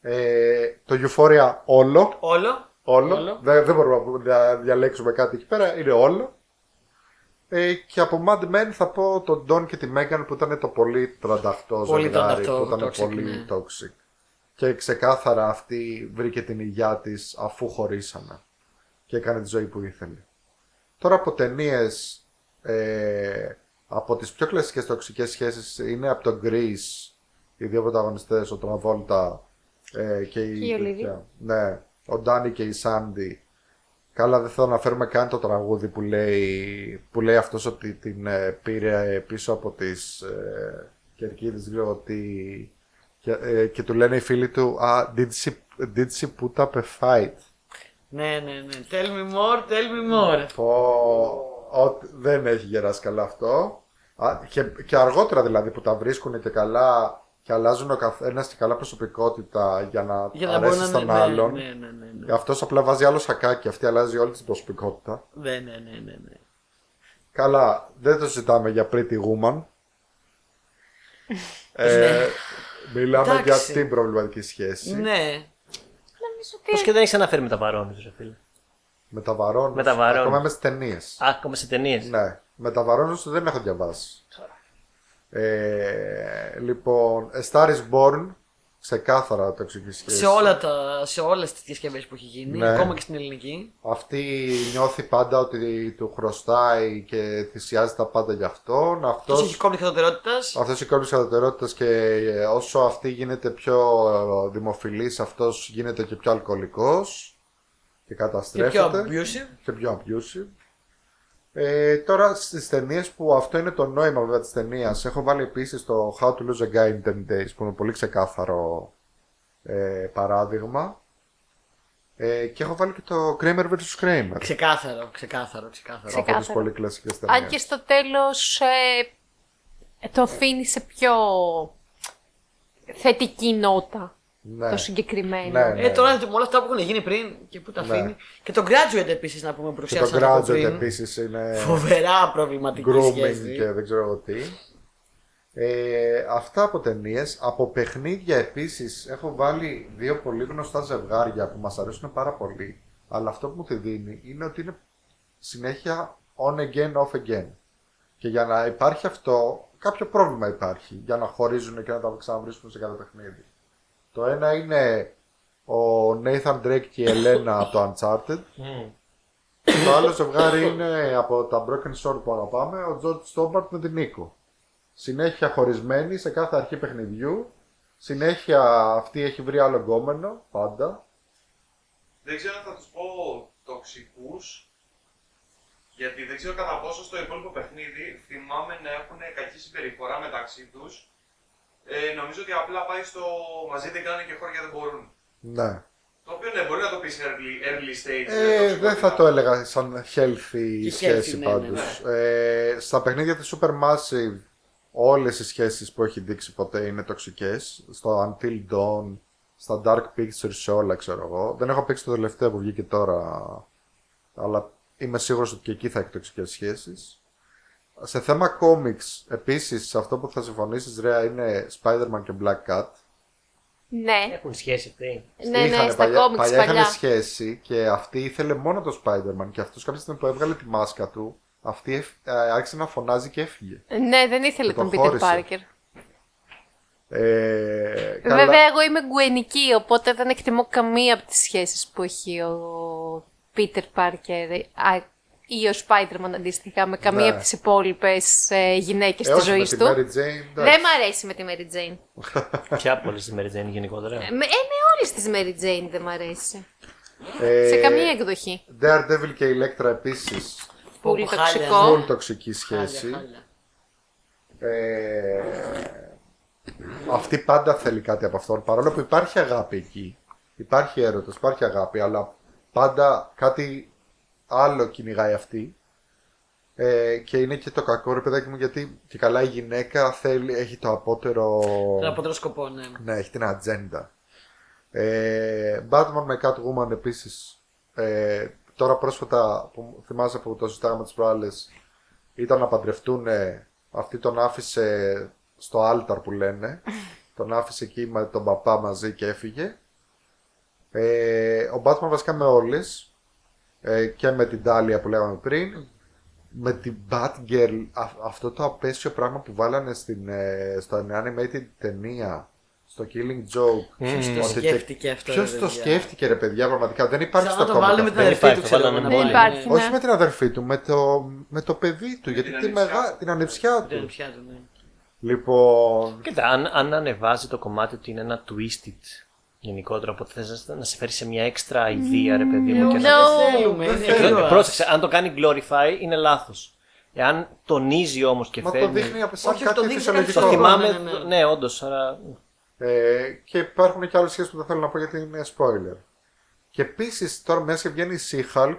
Ε, το Euphoria όλο,
Όλο.
όλο.
Όλο.
Δεν, δεν μπορούμε να διαλέξουμε κάτι εκεί πέρα, είναι όλο. Ε, και από Mad Men θα πω τον Don και τη Megan που ήταν το πολύ τρανταχτό
Πολύ
ζευγάρι,
τρανταχτό,
που ήταν
toxic,
πολύ
ναι.
toxic. Και ξεκάθαρα αυτή βρήκε την υγειά της αφού χωρίσανε και έκανε τη ζωή που ήθελε. Τώρα από ταινίες, ε, από τις πιο κλασικές τοξικές σχέσεις είναι από το Grease, οι δύο πρωταγωνιστές, ο Τραβόλτα ε, και η...
Και η Olivia.
Ναι, ο Ντάνι και η Σάντι. Καλά δεν θέλω να φέρουμε καν το τραγούδι που λέει, που λέει αυτός ότι την ε, πήρε πίσω από τις ε, κερκίδες, δεν ξέρω τι... Και, ε, και του λένε οι φίλοι του, ah, did she, did she put up a fight?
Ναι, ναι, ναι. Tell me more, tell me more.
Πω, ότι δεν έχει γεράσει καλά αυτό. Α, και, και αργότερα δηλαδή που τα βρίσκουν και καλά και αλλάζουν ο καθένας και καλά προσωπικότητα για να
Για να
αρέσει
μπορεί να
στον
ναι,
άλλον.
Ναι, ναι, ναι. ναι.
Αυτό απλά βάζει άλλο σακάκι, αυτή αλλάζει όλη την προσωπικότητα.
Ναι, ναι, ναι, ναι, ναι.
Καλά, δεν το συζητάμε για Pretty Woman. ε, μιλάμε για
Εντάξει.
την προβληματική σχέση.
Ναι.
Νομίζω ότι
Πώς και δεν έχεις αναφέρει με τα βαρώνει, ρε φίλε.
Με τα βαρώνους,
Με τα βαρώνους.
Ακόμα είμαι στι ταινίες.
Α, ακόμα σε ταινίες.
Ναι, με τα βαρώνους δεν έχω διαβάσει. Ε, λοιπόν, A Star is Born, ξεκάθαρα τοξική σχέση.
Σε, όλα τα, σε όλες τις διασκευές που έχει γίνει,
Ναι.
ακόμα και στην ελληνική.
Αυτή νιώθει πάντα ότι του χρωστάει και θυσιάζει τα πάντα για αυτόν.
Αυτός
Αυτός,
έχει κόμμα κατωτερότητας.
αυτός η κόρη της και ε, όσο αυτή γίνεται πιο ε, δημοφιλής, αυτός γίνεται και πιο αλκοολικός και
Και πιο
καταστρέφεται.
abusive.
και πιο abusive. Ε, τώρα στις ταινίες που αυτό είναι το νόημα βέβαια της ταινίας. έχω βάλει επίσης το How to Lose a Guy in 10 Days που είναι πολύ ξεκάθαρο ε, παράδειγμα ε, και έχω βάλει και το Kramer vs. Kramer
Ξεκάθαρο, ξεκάθαρο, ξεκάθαρο.
Ξε-
από τις
Ξεκάθαρο.
πολύ κλασικές ταινίες.
αν και στο τέλος ε, το αφήνει σε πιο θετική νότα
ναι.
το συγκεκριμένο.
Ναι, ναι.
Ε, τώρα με όλα αυτά που έχουν γίνει πριν και που τα
Ναι.
αφήνει. Και το graduate επίσης να πούμε που
και το
εξιάσαμε από
Graduate
πριν.
επίσης είναι
Φοβερά προβληματική
grooming
σχέση.
και δεν ξέρω εγώ τι. Ε, αυτά από ταινίες. Από παιχνίδια επίσης έχω βάλει δύο πολύ γνωστά ζευγάρια που μας αρέσουν πάρα πολύ. Αλλά αυτό που μου τη δίνει είναι ότι είναι συνέχεια on again, off again. Και για να υπάρχει αυτό, κάποιο πρόβλημα υπάρχει για να χωρίζουν και να τα ξαναβρίσκουν σε κάθε παιχνίδι. Το ένα είναι ο Nathan Drake και η Ελένα από το Uncharted. Το άλλο ζευγάρι είναι από τα Broken Sword που αγαπάμε, ο George Stobbart με την Νίκο. Συνέχεια χωρισμένοι σε κάθε αρχή παιχνιδιού. Συνέχεια αυτή έχει βρει άλλο γκόμενο, πάντα.
Δεν ξέρω αν θα τους πω τοξικούς, γιατί δεν ξέρω κατά πόσο στο υπόλοιπο παιχνίδι θυμάμαι να έχουν κακή συμπεριφορά μεταξύ τους. Ε, νομίζω ότι απλά πάει στο μαζί δεν κάνουν και χώρια δεν μπορούν.
Ναι.
Το οποίο ναι, μπορεί να το πεις early, early stage.
Ε,
τοξικότητα.
δεν θα το έλεγα σαν healthy
Και
σχέση
healthy, ναι,
πάντως.
ναι,
Ε, στα παιχνίδια της Supermassive όλες οι σχέσεις που έχει δείξει ποτέ είναι τοξικές. Στο Until Dawn, στα Dark Pictures, σε όλα ξέρω εγώ. Δεν έχω παίξει το τελευταίο που βγήκε τώρα, αλλά είμαι σίγουρος ότι και εκεί θα έχει τοξικές σχέσεις. Σε θέμα comics, επίσης, αυτό που θα συμφωνήσεις Ρέα είναι Spider-Man και Black Cat.
Ναι,
Έχουν σχέση αυτοί.
ναι, ναι,
Είχανε
στα
παλιά,
κόμιξ
παλιά
παλιά.
είχαν σχέση και αυτή ήθελε μόνο το Spider-Man και αυτός κάποια στιγμή που έβγαλε τη μάσκα του, αυτή εφ- ε, άρχισε να φωνάζει και έφυγε.
Ναι, δεν ήθελε
Και τον
τον Peter
χώρισε.
Parker.
Ε, καλά,
Βέβαια, εγώ είμαι γκουενική, οπότε δεν εκτιμώ καμία από τις σχέσεις που έχει ο Peter Parker. Α, ή ο Spider-Man αντίστοιχα με καμία
Ναι.
από τις υπόλοιπες ε, γυναίκες
Ε,
της
όχι, με
ζωής
τη
του.
Mary Jane, εντάξει.
Δεν μ' αρέσει με τη Mary Jane.
Ποια από όλες τις Mary Jane γενικότερα;
Ε, με, ε, με όλες τις Mary Jane δεν μ' αρέσει.
Ε,
Σε καμία εκδοχή.
Daredevil και Electra επίσης.
Πολύ
χάλια.
τοξικό.
Πολύ τοξική
Χάλια,
σχέση.
χάλια.
Ε, αυτή πάντα θέλει κάτι από αυτόν. Παρόλο που υπάρχει αγάπη εκεί. Υπάρχει έρωτας, υπάρχει αγάπη, αλλά πάντα κάτι άλλο κυνηγάει αυτή. Ε, και είναι και το κακό ρε παιδάκι μου γιατί και καλά η γυναίκα θέλει, έχει το απότερο...
Τον απότερο σκοπό, ναι.
Ναι, έχει την ατζέντα. Ε, Batman με Catwoman επίσης. Ε, τώρα πρόσφατα που θυμάσαι που το συζητάγαμε τις προάλλες ήταν να παντρευτούν. Αυτή τον άφησε στο άλταρ που λένε. τον άφησε εκεί με τον παπά μαζί και έφυγε. Ε, ο Batman βασικά με όλες. Ε, και με την Τάλια που λέγαμε πριν. Με την Batgirl, α- αυτό το απέσιο πράγμα που βάλανε στην, ε, στο animated ταινία, στο Killing Joke.
Ποιος το
Ότι και-
σκέφτηκε αυτό,
Ποιος
ρε
το
παιδιά.
σκέφτηκε ρε παιδιά, πραγματικά; Δεν υπάρχει
Σαν
στο
να το
κόμικ
βάλει με
αυτό.
την
Δεν
αδερφή
υπάρχει,
του,
το
ξέρω
βάλανε
εγώ,
με
να
όλοι.
βάλει,
Δεν υπάρχει,
ναι.
ναι.
Όχι με την αδερφή του, με το, με το παιδί του, γιατί
την
τη
ανιψιά
μεγά,
του.
την ανεψιά
Δεν
του.
πια του, ναι.
Λοιπόν,
Κοίτα, αν, αν ανεβάζει το κομμάτι ότι είναι ένα twisted γενικότερα, οπότε θες να, να σε φέρει σε μια έξτρα ιδέα, ρε παιδί μου. και να-
No.
Δεν θέλουμε,
Δεν
είναι
θέλουμε.
ήρωας.
Πρόσεξε, αν το κάνει glorify είναι λάθος. Εάν τονίζει όμως και
μα το
φέρνει.
δείχνει από σαν
Όχι, το
κάτι
δείχνει σαν
φυσιολογικό.
Το
Ναι,
θυμάμαι.
ναι, ναι.
Ναι, ναι όντως. Αλλά...
Ε, και υπάρχουν και άλλες σχέσεις που δεν θέλω να πω γιατί είναι spoiler. Και επίσης τώρα μέσα και βγαίνει η She-Hulk.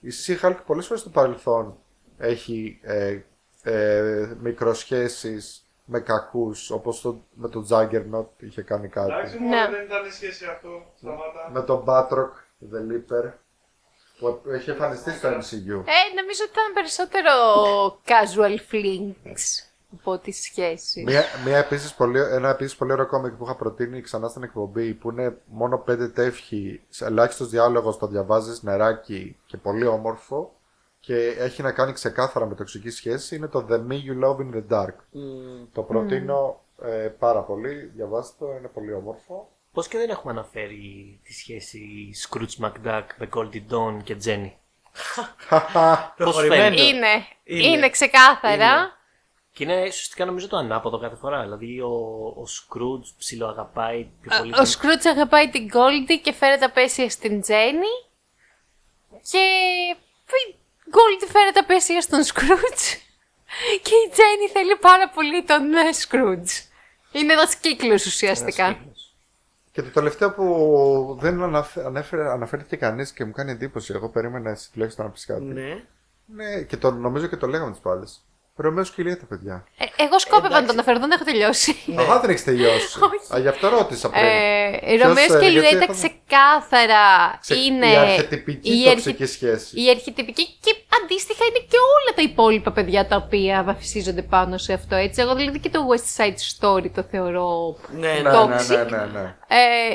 Η She-Hulk πολλές φορές στο παρελθόν έχει ε, ε, μικροσχέσεις με κακούς όπως το, με τον Juggernaut είχε κάνει κάτι.
Εντάξει,
Ναι.
μόνο δεν ήταν σχέση αυτό. Σταμάτα.
με τον Batroc, The Leaper που έχει εμφανιστεί στο MCU.
Ε, νομίζω ότι ήταν περισσότερο casual flings από τη σχέση.
Μία, μία επίσης πολύ, ένα επίσης πολύ ωραίο κόμικ που είχα προτείνει ξανά στην εκπομπή που είναι μόνο πέντε τεύχη, σε ελάχιστος διάλογος, το διαβάζεις νεράκι και πολύ όμορφο και έχει να κάνει ξεκάθαρα με τοξική σχέση είναι το The Me You Love in the Dark.
Μμμ.
Το προτείνω ε, πάρα πολύ, διαβάστε το, είναι πολύ όμορφο.
Πώς και δεν έχουμε αναφέρει τη σχέση Scrooge McDuck με Goldie Dawn και Jenny. Πώς
Προχωρημένο.
φαίνεται;
Είναι,
Είναι.
είναι, ξεκάθαρα.
Και είναι ουσιαστικά νομίζω το ανάποδο κάθε φορά. Δηλαδή ο, ο Scrooge ψιλοαγαπάει πιο πολύ.
Ο Σκρούτς αγαπάει την Goldie και φέρεται απέσια στην Τζέννη. Και η Goldie φέρεται απέσια στον Σκρούτς. Και η Τζέννη θέλει πάρα πολύ τον Σκρούτς. Είναι ένας κύκλος ουσιαστικά.
Και το τελευταίο που δεν αναφε- ανέφερε, αναφέρθηκε κανείς και μου κάνει εντύπωση, εγώ περίμενα εσύ τουλάχιστον να πεις κάτι.
Ναι.
Ναι, και το, νομίζω και το λέγαμε τις πάλες. Ρωμαίος και Ηλία τα παιδιά.
Ε, εγώ σκόπευα να
Εντάξει.
τον αναφέρω, δεν έχω τελειώσει.
Αχά, δεν έχεις τελειώσει.
Όχι.
Α, γι' αυτό ρώτησα πριν.
Ε,
Ποιος,
Ρωμαίος
ε,
και
γιατί
Λιουέτα
έχουν-
ξεκάθαρα
Ξε-
είναι
η αρχετυπική
η
τοξική
αρχι-
σχέση.
Η αρχιτυπική και αντίστοιχα είναι και όλα τα υπόλοιπα παιδιά τα οποία βασίζονται πάνω σε αυτό έτσι. Εγώ δηλαδή και το West Side Story το θεωρώ
Ναι,
Ναι,
ναι.
ναι,
toxic.
ναι, ναι, ναι.
Ε,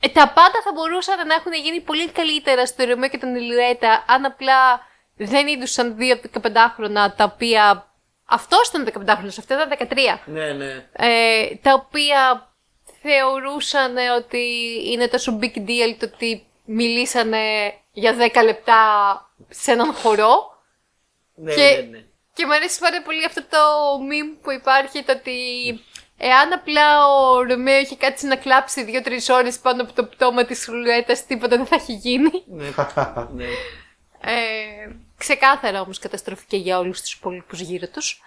ε, τα πάντα θα μπορούσαν να έχουν γίνει πολύ καλύτερα στο Ρωμαίο και τον Ηλιουέτα αν απλά δεν είδουσαν δύο 15χρονα τα οποία. Αυτός ήταν 15χρονο, αυτό ήταν 13.
Ναι, ναι.
Ε, τα οποία θεωρούσαν ότι είναι τόσο big deal το ότι μιλήσανε για 10 λεπτά σε έναν χορό.
Ναι,
Και-
ναι, ναι.
Και μου αρέσει πάρα πολύ αυτό το meme που υπάρχει, το ότι εάν απλά ο Ρωμαίο είχε κάτσει να κλάψει δύο-τρεις ώρες πάνω από το πτώμα της Λουέτα, τίποτα δεν θα έχει γίνει.
Ναι. ναι.
Ε, ξεκάθαρα όμως καταστροφή και για όλους τους υπόλοιπους γύρω τους.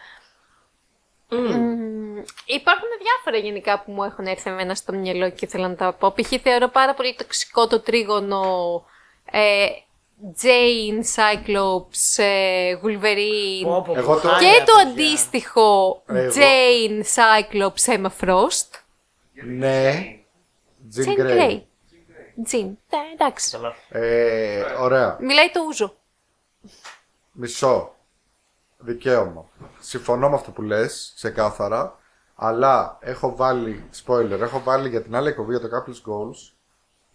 Μμμ, υπάρχουν διάφορα γενικά που μου έχουν έρθει εμένα στο μυαλό και ήθελα να τα πω. Π.χ. θεωρώ πάρα πολύ τοξικό το τρίγωνο ε, Jane, Cyclops, ε, Wolverine
Πω, πω,
Εγώ το-
χάλια,
και το
παιδιά.
αντίστοιχο
Εγώ-
Jane, Cyclops, Emma Frost.
Ναι. Jim
Jane
Grey.
Grey. Jean. Ε, εντάξει.
Καλά.
Ε, ωραία.
Μιλάει το ούζο.
Μισό. Δικαίωμα. Συμφωνώ με αυτό που λες, ξεκάθαρα. Αλλά έχω βάλει, spoiler, έχω βάλει για την άλλη εκπομπή για το Couples Goals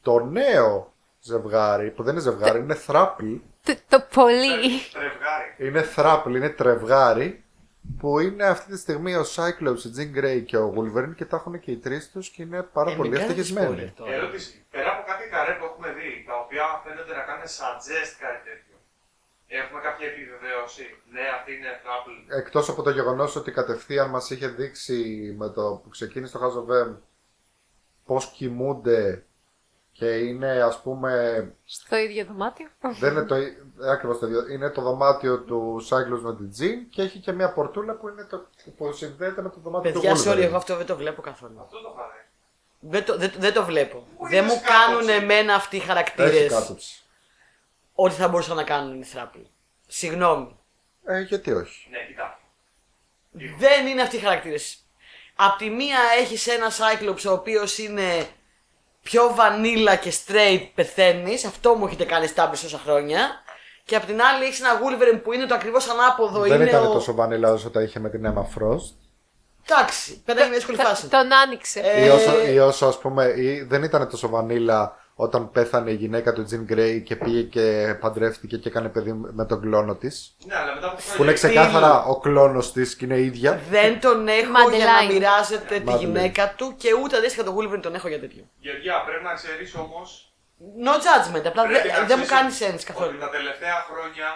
το νέο ζευγάρι, που δεν είναι ζευγάρι, είναι throuple.
Το, το πολύ.
Τρευγάρι.
Είναι throuple, είναι τρευγάρι, που είναι αυτή τη στιγμή ο Cyclops, η Jean Grey και ο Wolverine και τα έχουν και οι τρεις τους και είναι πάρα
Ε,
πολύ
μην κάνεις
ευτυχισμένοι.
spoiler τώρα.
Ερώτηση. Πέρα από κάτι καρέ που έχουμε δει, τα οποία φαίνονται να κάνουν suggest κάτι τέτοιο. Έχουμε κάποια επιβεβαίωση; Ναι, αυτή είναι Apple.
Εκτός από το γεγονός ότι κατευθείαν μας είχε δείξει με το που ξεκίνησε το House of M πώς κοιμούνται και είναι ας πούμε
Στο ίδιο δωμάτιο.
δεν είναι το, ί- ακριβώς το ίδιο. Είναι το δωμάτιο του Cyclops με την Jean και έχει και μια πορτούλα που, είναι το, που συνδέεται με το δωμάτιο
Παιδιά,
του
sorry,
Wolverine.
εγώ αυτό δεν το βλέπω καθόλου.
Αυτό το είχα δει.
Δεν το, δεν, δεν το βλέπω.
Πού
δεν
είδες
μου
κάτωψη;
κάνουν εμένα αυτοί οι
Έχει
χαρακτήρε
κάτωψη.
Ό,τι θα μπορούσαν να κάνουν οι θράπλοι. Συγγνώμη.
Ε, γιατί όχι;
Ναι, κοιτά.
Δεν είναι αυτοί οι χαρακτήρες. Απ' τη μία έχεις ένα Cyclops ο οποίος είναι πιο βανίλα και straight πεθαίνεις. Αυτό μου έχετε κάνει στάμπλ τόσα χρόνια. Και απ' την άλλη έχεις ένα Wolverine που είναι το ακριβώς ανάποδο.
δεν
είναι
ήταν
ο...
τόσο βανίλα όσο τα είχε με την Emma Frost.
Εντάξει, πέρασε μια δύσκολη φάση.
Τον άνοιξε.
Ε,
Ή όσο, ή όσο ας πούμε, ή δεν ήταν τόσο βανίλα όταν πέθανε η γυναίκα του Jean Grey και πήγε και παντρεύτηκε και έκανε παιδί με τον κλόνο της.
Ναι, αλλά μετά από
Που
χρόνια.
είναι ξεκάθαρα ο κλόνος της και είναι ίδια.
Δεν τον έχω για να
Madeline.
μοιράζεται τη
Madeline.
γυναίκα του και ούτε αντίστοιχα τον Wolverine τον έχω για τέτοιο.
Γεωργιά, πρέπει να ξέρεις όμω.
No judgment, απλά δεν δεν μου κάνει sense
Ότι
καθόλου.
τα τελευταία χρόνια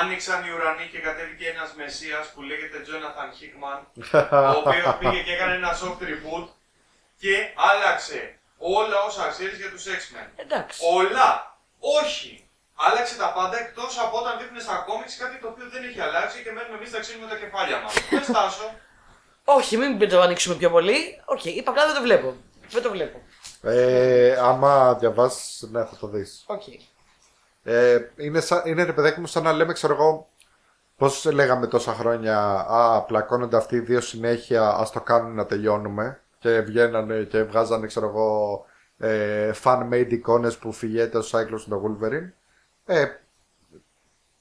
άνοιξαν οι ουρανοί και κατέβηκε ένας μεσία που λέγεται Jonathan Hickman. ο οποίος πήγε και έκανε ένα soft reboot και άλλαξε όλα όσα ξέρεις για τους X-Men.
Εντάξει.
Όλα! Όχι! Άλλαξε τα πάντα εκτός από όταν δείχνεις στα κόμιξ κάτι το οποίο δεν έχει αλλάξει και μένουμε εμείς να ξύνουμε τα κεφάλια μας. Δεν στάσω.
Όχι, μην το ανοίξουμε πιο πολύ. Οκ, είπα απλά δεν το βλέπω. Δεν το βλέπω.
Ε, άμα διαβάσει, ναι, θα το δεις.
Οκ.
Ε, είναι, σαν, είναι ρε παιδάκι μου σαν να λέμε, ξέρω εγώ, πώς λέγαμε τόσα χρόνια. Α, πλακώνονται αυτοί οι δύο συνέχεια, ας το κάνουν να τελειώνουμε. Και βγαίνανε και βγάζανε, ξέρω εγώ, ε, fan-made εικόνες που φυγέται ο Cyclops με τον Wolverine. Ε,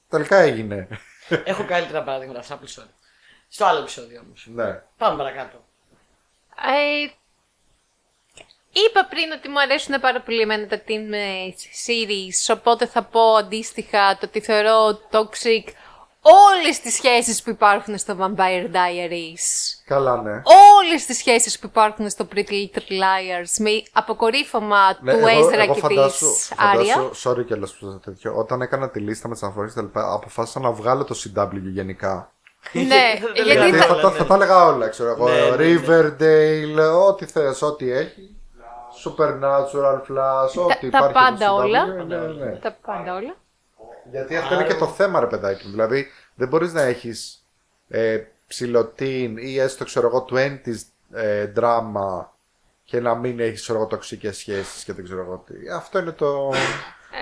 τελικά έγινε.
Έχω καλύτερα παραδείγματα αυτά που sorry. Στο άλλο επεισόδιο όμως.
ναι.
Πάμε παρακάτω.
Ε, είπα πριν ότι μου αρέσουν πάρα πολύ εμένα τα team ε, series, οπότε θα πω αντίστοιχα το ότι θεωρώ toxic όλες τις σχέσεις που υπάρχουν στο Vampire Diaries.
Καλά, ναι.
Όλες τις σχέσεις που υπάρχουν στο Pretty Little Liars με αποκορύφωμα
Ναι,
του
εγώ,
Ezra
εγώ
και
φαντάσου,
της Άρια.
φαντάσου, sorry κιόλας που το τέτοιο, όταν έκανα τη λίστα με τις αναφορές τα λοιπά, αποφάσισα να βγάλω το CW γενικά.
Ναι,
Δεν
γιατί
Γιατί
λέγαμε
θα,
θα, τα-
ναι.
θα τα έλεγα όλα, ξέρω εγώ.
Ναι, ναι, ναι.
Riverdale, ό,τι θες, ό,τι έχει. Supernatural, Flash, ό,τι
τα
υπάρχει.
πάντα
στο CW,
όλα.
ναι, ναι.
τα πάντα όλα.
Γιατί αυτό είναι και το θέμα, ρε παιδάκι μου. Δηλαδή, δεν μπορείς να έχεις ε, ψιλοτήν ή έστω, ξέρω εγώ, 20s ε, δράμα και να μην έχεις, ξέρω εγώ, τοξικές σχέσεις και δεν ξέρω εγώ τι. Αυτό είναι το...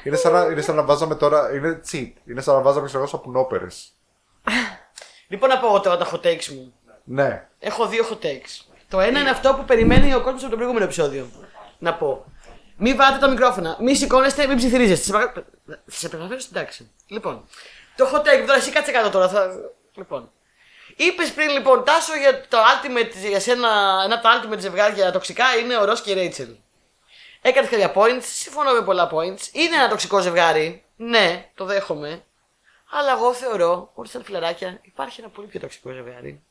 είναι, σαν να, είναι σαν να βάζαμε τώρα, είναι cheat. Είναι σαν να βάζαμε, ξέρω εγώ, σαπουνόπερες.
Λοιπόν, να πω εγώ τώρα τα hot takes μου.
Ναι.
Έχω δύο hot takes. Το ένα είναι αυτό που περιμένει ο κόσμος από το προηγούμενο επεισόδιο. Να πω. Μην βάτε τα μικρόφωνα. Μην σηκώνεστε, μην ψιθυρίζεστε. Σε παρα- Θα σε περιγραφέρω στην τάξη. Λοιπόν. Το hot take, τώρα εσύ κάτσε κάτω τώρα. Θα... Λοιπόν. Είπες πριν λοιπόν, Τάσο, για το ultimate, για σένα, ένα από τα ultimate ζευγάρια τοξικά είναι ο Ρος και η Ρέιτσελ. Έκανε κάποια points, συμφωνώ με πολλά points. Είναι ένα τοξικό ζευγάρι. Ναι, το δέχομαι. Αλλά εγώ θεωρώ ότι σαν φιλαράκια υπάρχει ένα πολύ πιο τοξικό ζευγάρι.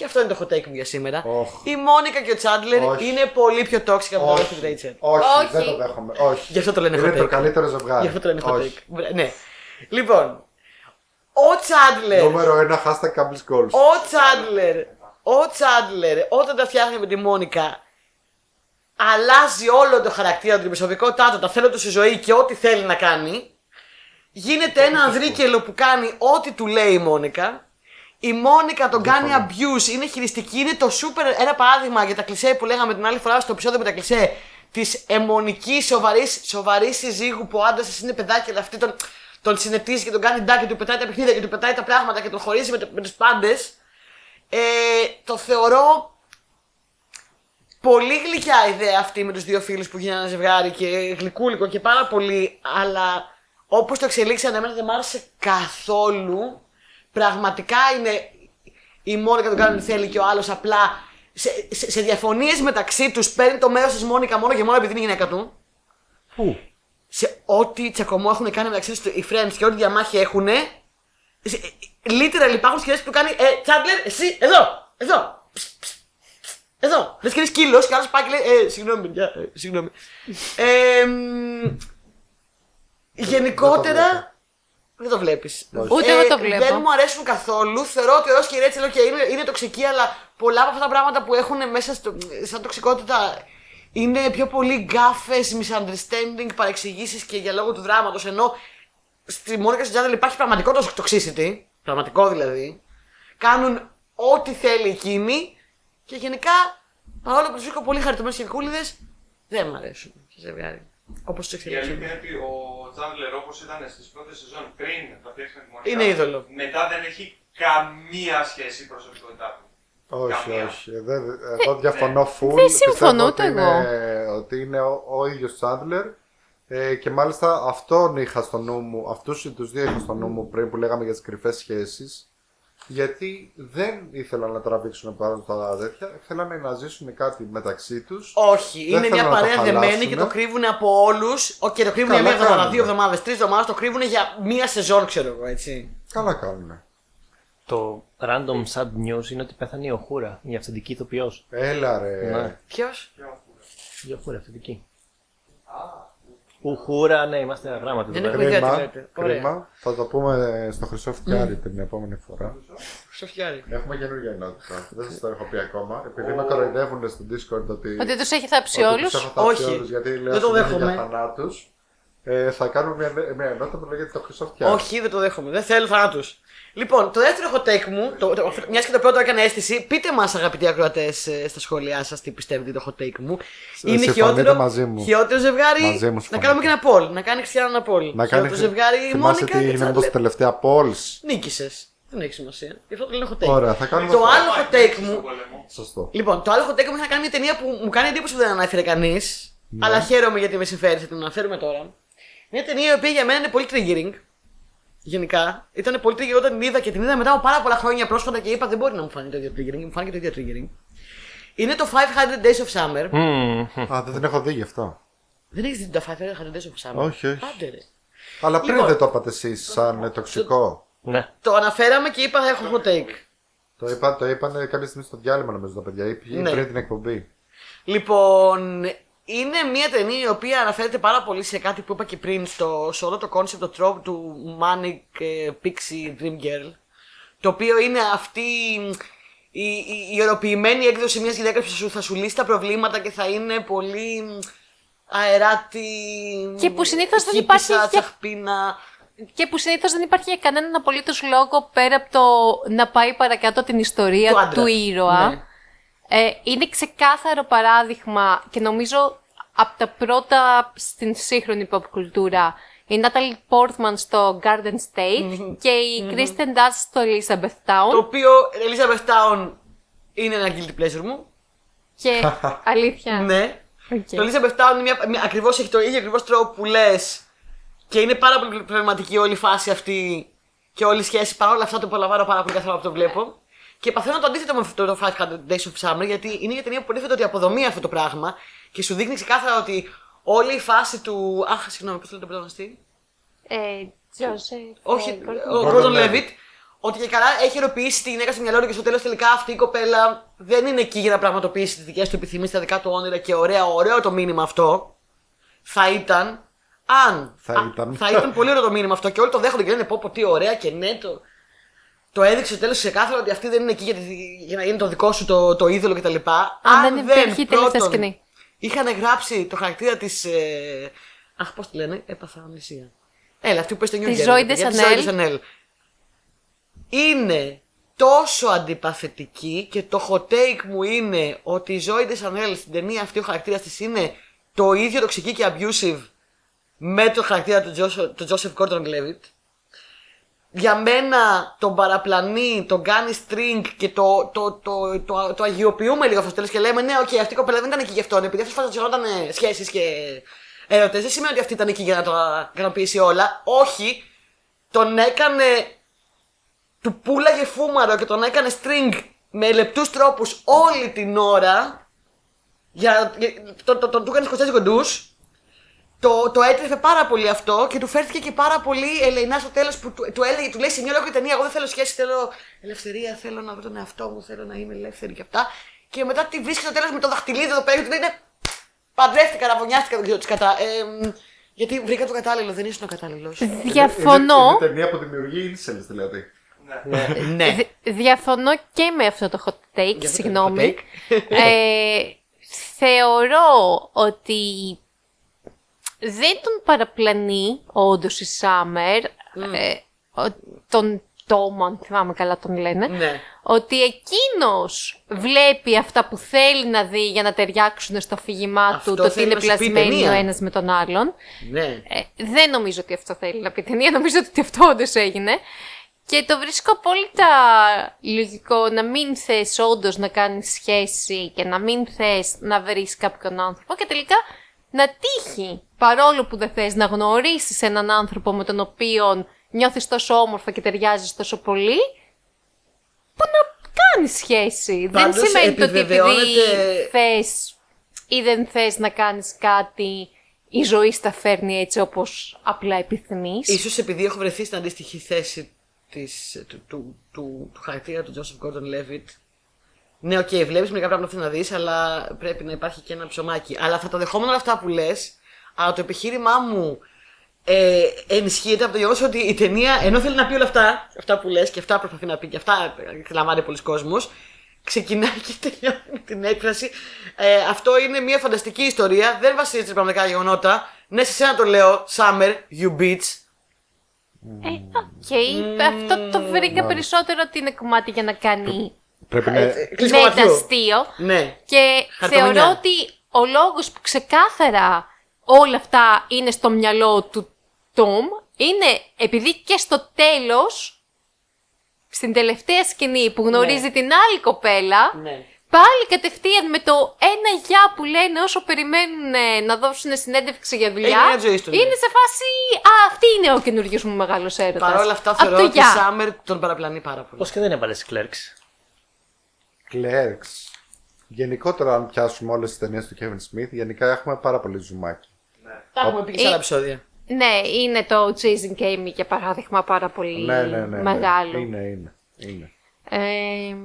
Και αυτό είναι το hot take μου για σήμερα.
Οχ.
Η Μόνικα και ο Τσάντλερ
Όχι.
είναι πολύ πιο toxic από τον Ρος και
Όχι,
την Ρέιτσελ.
όχι,
Όχι.
δεν το δέχομαι. Όχι.
Γι' αυτό το λένε
είναι
hot
το
take.
καλύτερο ζευγάρι.
Γι' αυτό το λένε hot
Όχι.
take. Μπρε- Ναι. Λοιπόν, ο Τσάντλερ.
Νούμερο ένα, hashtag Campbell's Goals.
Ο Τσάντλερ, ο Τσάντλερ, όταν τα φτιάχνει με τη Μόνικα, αλλάζει όλο το χαρακτήρα του, την προσωπικότητά του, τα θέλω του στη ζωή και ό,τι θέλει να κάνει. Γίνεται ένα ανδρίκελο που κάνει ό,τι του λέει η Μόνικα. Η Μόνικα τον κάνει abuse, είναι χειριστική, είναι το super. Ένα παράδειγμα για τα κλισέ που λέγαμε την άλλη φορά στο επεισόδιο με τα κλισέ. Της αιμονικής σοβαρής σοβαρής συζύγου που ο άντρας της είναι παιδάκι, αλλά αυτή τον, τον συνετίζει και τον κάνει ντάκι, του πετάει τα παιχνίδια και του πετάει τα πράγματα και τον χωρίζει με, το- με τους πάντες. Ε, το θεωρώ πολύ γλυκιά ιδέα αυτή με τους δύο φίλους που γίνανε ζευγάρι και γλυκούλικο και πάρα πολύ, αλλά όπως το εξελίξανε εμένα δεν μ' άρεσε καθόλου. Πραγματικά είναι η Μόνικα τον κάνει ό,τι θέλει και ο άλλος απλά σε, σε, σε διαφωνίες μεταξύ τους παίρνει το μέρος της Μόνικα μόνο και μόνο επειδή είναι η γυναίκα του.
Πού;
Σε ό,τι τσακωμό έχουν κάνει μεταξύ τους οι friends και ό,τι διαμάχη έχουν. Literal υπάρχουν σκηνές που του κάνει ε, Τσάντλερ, εσύ, εδώ, εδώ, Ψ, ψ, ψ, εδώ. Λες και είναι σκύλος και ο άλλος πάει και λέει, ε, συγγνώμη, παιδιά, ε, συγγνώμη. Ε, μ, γενικότερα, Δεν το βλέπεις.
Ούτε εγώ το βλέπω.
Δεν μου αρέσουν καθόλου. Θεωρώ ότι ο Ρος και η Ρέτσελ okay, είναι, είναι τοξική, αλλά πολλά από αυτά τα πράγματα που έχουν μέσα στο, σαν τοξικότητα είναι πιο πολύ γκάφες, misunderstanding, παρεξηγήσεις και για λόγω του δράματος. Ενώ στη Μόνικα στην Τζάντελ υπάρχει πραγματικό το toxicity. Πραγματικό δηλαδή. Κάνουν ό,τι θέλει εκείνη και γενικά παρόλο που τους βρίσκω πολύ χαριτωμένου και κούλιδε, δεν μου αρέσουν σε ζευγάρι. Όπως του
Η
εξελίξουν.
αλήθεια είναι ότι ο Τσάντλερ όπως ήταν στις πρώτες σεζόν πριν τα φτιάξουμε τη Μονικά,
Είναι είδωλο.
Μετά δεν έχει καμία σχέση η προσωπικότητά του.
Όχι,
Καμία.
όχι. Δεν, εγώ διαφωνώ full.
δεν συμφωνώ
Πιστεύω
ούτε
ότι είναι, ότι είναι ο, ο ίδιος Τσάντλερ ε, και μάλιστα αυτόν είχα στο νου μου, αυτούς τους δύο είχα στο νου μου πριν που λέγαμε για τις κρυφές σχέσεις γιατί δεν ήθελαν να τραβήξουν πάνω στα τέτοια, θέλανε να ζήσουν κάτι μεταξύ τους
Όχι,
Δεν
είναι
θέλω
μια
να το
παρέα δεμένη
χαλάσουνε.
και το κρύβουν από όλους. Και το κρύβουν για
Καλά
μία εβδομάδα,
κάνουνε.
δύο εβδομάδες, τρεις εβδομάδες. Το κρύβουν για μία σεζόν, ξέρω εγώ έτσι.
Καλά κάνουν.
Το random sad news είναι ότι πέθανε η Οχούρα, η αυθεντική ηθοποιός.
Έλα ρε.
Ναι.
Ποιος;
Η Οχούρα, αυθεντική. Ουχούρα, ναι, είμαστε γράμματι.
Δεν
εδώ.
έχουμε ιδέα τι
Κρίμα,
λέτε. Ωραία.
κρίμα. Θα το πούμε στο Χρυσό Φτιάρι την επόμενη φορά.
Σοφιάρη.
Έχουμε καινούργια ενότητα. Δεν σας το έχω πει ακόμα. Επειδή με κοροϊδεύουν στο Discord ότι.
Ότι τους έχει θάψει
ότι
όλους;
τους έχω θάψει
Όχι.
όλους, γιατί λέω
Δεν το
συνέχεια
δέχομαι.
Για θανάτους. Ε, θα κάνουμε μια, μια ενότητα που λέγεται το Χρυσό Φτιάρι.
Όχι, δεν το δέχομαι. Δεν θέλω θανάτου. Λοιπόν, το δεύτερο hot take μου, το, το, μιας και το πρώτο έκανε αίσθηση, πείτε μας αγαπητοί ακροατές στα σχόλιά σας τι πιστεύετε το hot take μου. Είναι
συμφωνείτε
χειρότερο,
μαζί μου.
χειρότερο ζευγάρι.
Μαζί μου
να
συμφωνείτε.
κάνουμε και ένα poll. Να κάνει Χριστιανό ένα poll.
Να κάνει.
Χειρότερο ζευγάρι η
Θυμάσαι
Μόνικα
τι
και
είναι με
Τσάντλερ.
τα τελευταία polls;
Νίκησες. Δεν έχει σημασία. Γι' αυτό το λένε hot take.
Ωραία, θα κάνουμε.
Το
αυτό.
άλλο hot take μου.
Σωστό.
Λοιπόν, το άλλο hot take μου έχει να κάνει μια ταινία που μου κάνει εντύπωση που δεν ανάφερε κανείς. Αλλά χαίρομαι γιατί με συμφέρει, θα την αναφέρουμε τώρα. Μια ταινία η οποία για μένα είναι πολύ triggering. Γενικά. Ήταν πολύ triggering όταν την είδα και την είδα μετά από πάρα πολλά χρόνια πρόσφατα και είπα δεν μπορεί να μου φανεί το ίδιο triggering. Μου φάνηκε το ίδιο triggering. Είναι το 500 Days of Summer.
Μμμ.
Α, δεν την έχω δει γι' αυτό.
Δεν έχεις δει το 500 Days of Summer;
Όχι, όχι.
Άντε ρε.
Αλλά πριν
Λοιπόν.
δεν το είπατε εσείς σαν ε, τοξικό.
Ναι.
Το αναφέραμε και είπα θα έχω hot take.
Το, είπα, το είπαν κάποια στιγμή στο διάλειμμα νομίζω τα παιδιά ή ή
Ναι.
πριν την εκπομπή.
Λοιπόν, είναι μια ταινία η οποία αναφέρεται πάρα πολύ σε κάτι που είπα και πριν στο, σε όλο το concept, το trope του Manic ε, Pixie Dream Girl. Το οποίο είναι αυτή η, η, η οροποιημένη έκδοση μιας γυναίκας που θα σου, θα σου λύσει τα προβλήματα και θα είναι πολύ αεράτη.
Και που συνήθως δεν
χύπησα,
υπάρχει και-
τσαχπίνα.
Και που συνήθως δεν υπάρχει κανέναν απολύτως λόγο πέρα από το να πάει παρακάτω την ιστορία
Του άντρα.
του ήρωα.
Ναι.
Ε, είναι ξεκάθαρο παράδειγμα και νομίζω από τα πρώτα στην σύγχρονη pop κουλτούρα η Natalie Portman στο Garden State και η Kristen Dunst στο Elizabeth Town.
Το οποίο Elizabeth Town είναι ένα guilty pleasure μου.
Και αλήθεια.
Ναι.
Οκ.
Το Elizabeth Town είναι μια, μια, ακριβώς, έχει το ίδιο ακριβώς trope που λες και είναι πάρα πολύ προβληματική όλη η φάση αυτή και όλη η σχέση. Παρ' όλα αυτά το απολαμβάνω πάρα πολύ κάθε φορά που το βλέπω. Και παθαίνω το αντίθετο με αυτό το 500 Days of Summer γιατί είναι μια ταινία που υποτίθεται ότι αποδομεί αυτό το πράγμα και σου δείχνει ξεκάθαρα ότι όλη η φάση του. Αχ, συγγνώμη, πώς το λέτε τον πρωταγωνιστή.
Ε, Τζόσεφ.
Όχι,
ε,
ο
Gordon
Gordon
Levitt.
Levitt. Ότι και καλά έχει ερωποιήσει τη γυναίκα στο μυαλό του και στο τέλος τελικά αυτή η κοπέλα δεν είναι εκεί για να πραγματοποιήσει τις δικές του επιθυμίες, τα δικά του όνειρα και ωραία, ωραίο το μήνυμα αυτό. Θα ήταν. Αν.
Θα
α,
ήταν.
θα ήταν πολύ ωραίο το μήνυμα αυτό και όλοι το δέχονται και λένε πω, πω τι ωραία και ναι, το, το έδειξε στο τέλος ξεκάθαρα ότι αυτή δεν είναι εκεί για, τη- για να είναι το δικό σου το, το είδωλο κτλ.
Αν δεν υπήρχε η τελευταία
πρώτον,
σκηνή.
Είχαν γράψει το χαρακτήρα της. Ε, αχ, πώς τη λένε, έπαθα αμνησία. Έλα, αυτή που παίζει στο New
Της
Girl,
Zoe
παιδιά, της
Deschanel.
Zoe Deschanel. Είναι τόσο αντιπαθητική και το hot take μου είναι ότι η Zoe Deschanel στην ταινία αυτή ο χαρακτήρας της είναι το ίδιο τοξική και abusive με το χαρακτήρα του Joseph, του Joseph Gordon-Levitt. Για μένα τον παραπλανεί, τον κάνει string και το, το, το, το, το, αγιοποιούμε λίγο αυτό στο τέλος και λέμε ναι, οκ, αυτή η κοπέλα δεν ήταν εκεί γι' αυτόν. Επειδή αυτό φανταζόταν σχέσεις και έρωτε, δεν σημαίνει ότι αυτή ήταν εκεί για να το ικανοποιήσει όλα. Όχι, τον έκανε. Του πουλάγε φούμαρο και τον έκανε string με λεπτούς τρόπους όλη την ώρα. Για, για, τον το, το, του έκανε 24 κοντούς. Το, το έτρεφε πάρα πολύ αυτό και του φέρθηκε και πάρα πολύ ελεηνά στο τέλο που του, του, έλεγε, του λέει σε μια ολόκληρη ταινία: Εγώ δεν θέλω σχέση, θέλω ελευθερία, θέλω να βρω τον εαυτό μου, θέλω να είμαι ελεύθερη και αυτά. Και μετά τη βρίσκει στο τέλο με το δαχτυλίδι εδώ πέρα και του λέει: «Ναι, Παντρεύτηκα, ραβωνιάστηκα, δεν ξέρω τι κατά. Ε, μ, Γιατί βρήκα το κατάλληλο, δεν ήσουν ο κατάλληλο.
Διαφωνώ.
Είναι, είναι ταινία που δημιουργεί ίνσελες δηλαδή.
Ναι.
ναι.
Δι- Διαφωνώ και με αυτό το hot take,
Για το
συγγνώμη.
hot
ε, θεωρώ ότι δεν τον παραπλανεί όντως η Summer, ε, ο- τον Τόμα, αν θυμάμαι καλά τον λένε,
Ναι.
ότι εκείνος βλέπει αυτά που θέλει να δει για να ταιριάξουν στο αφήγημά
Αυτό
του, το ότι
θέλει
είναι
να σου πει η
πλασμένοι
ταινία.
ο ένας με τον άλλον.
ναι.
Ε, δεν νομίζω ότι αυτό θέλει να πει η ταινία. Νομίζω ότι αυτό όντως έγινε. Και το βρίσκω απόλυτα λογικό να μην θες όντως να κάνεις σχέση και να μην θες να βρεις κάποιον άνθρωπο και τελικά να τύχει, παρόλο που δεν θες να γνωρίσεις έναν άνθρωπο με τον οποίο νιώθεις τόσο όμορφα και ταιριάζεις τόσο πολύ, που να κάνεις σχέση. δεν
Πάντως,
σημαίνει το ότι επειδή
επιβεβαιώνεται-
θες ή δεν θες να κάνεις κάτι, η ζωή στα φέρνει έτσι όπως απλά επιθυμείς.
Ίσως επειδή έχω βρεθεί στην αντίστοιχη θέση της, του, του, του, του χαρακτήρα του Joseph Gordon Levitt. Ναι, οκ, okay, βλέπεις μερικά πράγματα που να δεις, αλλά πρέπει να υπάρχει και ένα ψωμάκι. Αλλά θα το δεχόμουν όλα αυτά που λες, αλλά το επιχείρημά μου ε, ενισχύεται από το γεγονός ότι η ταινία, ενώ θέλει να πει όλα αυτά, αυτά που λες και αυτά προσπαθεί να πει και αυτά λαμβάνει πολύς κόσμος, ξεκινάει και τελειώνει με την έκφραση. Ε, αυτό είναι μια φανταστική ιστορία, δεν βασίζεται σε πραγματικά γεγονότα. Ναι, σε σένα το λέω, Summer, you bitch.
Ε, οκ, αυτό το βρήκα περισσότερο ότι είναι κομμάτι για να κάνει
Πρέπει να...
Ε, κλείσιμο ματιού.
meta αστείο.
Ναι.
Και
Χαριτωμενιά.
θεωρώ ότι ο λόγος που ξεκάθαρα όλα αυτά είναι στο μυαλό του Tom είναι επειδή και στο τέλος, στην τελευταία σκηνή που γνωρίζει την άλλη κοπέλα,
Ναι.
πάλι κατευθείαν με το ένα γεια που λένε όσο περιμένουν ε, να δώσουν συνέντευξη για δουλειά,
Έγινε μια ζωή του, ναι.
είναι σε φάση «Α, αυτή είναι ο καινούριο μου μεγάλος έρωτας».
Παρ' όλα αυτά
Απ'
θεωρώ
το
ότι η
γεια.
Summer τον παραπλανεί πάρα πολύ.
Πώς και δεν έβαλε Clerks.
Clerks. Γενικότερα, αν πιάσουμε όλες τις ταινίες του Kevin Smith, γενικά έχουμε πάρα πολύ ζουμάκι.
Τα έχουμε πει και σε άλλα επεισόδια.
Ναι, είναι το Chasing Amy για παράδειγμα πάρα πολύ
Ναι, ναι, ναι, ναι.
μεγάλο.
Είναι, είναι. είναι.
Ε,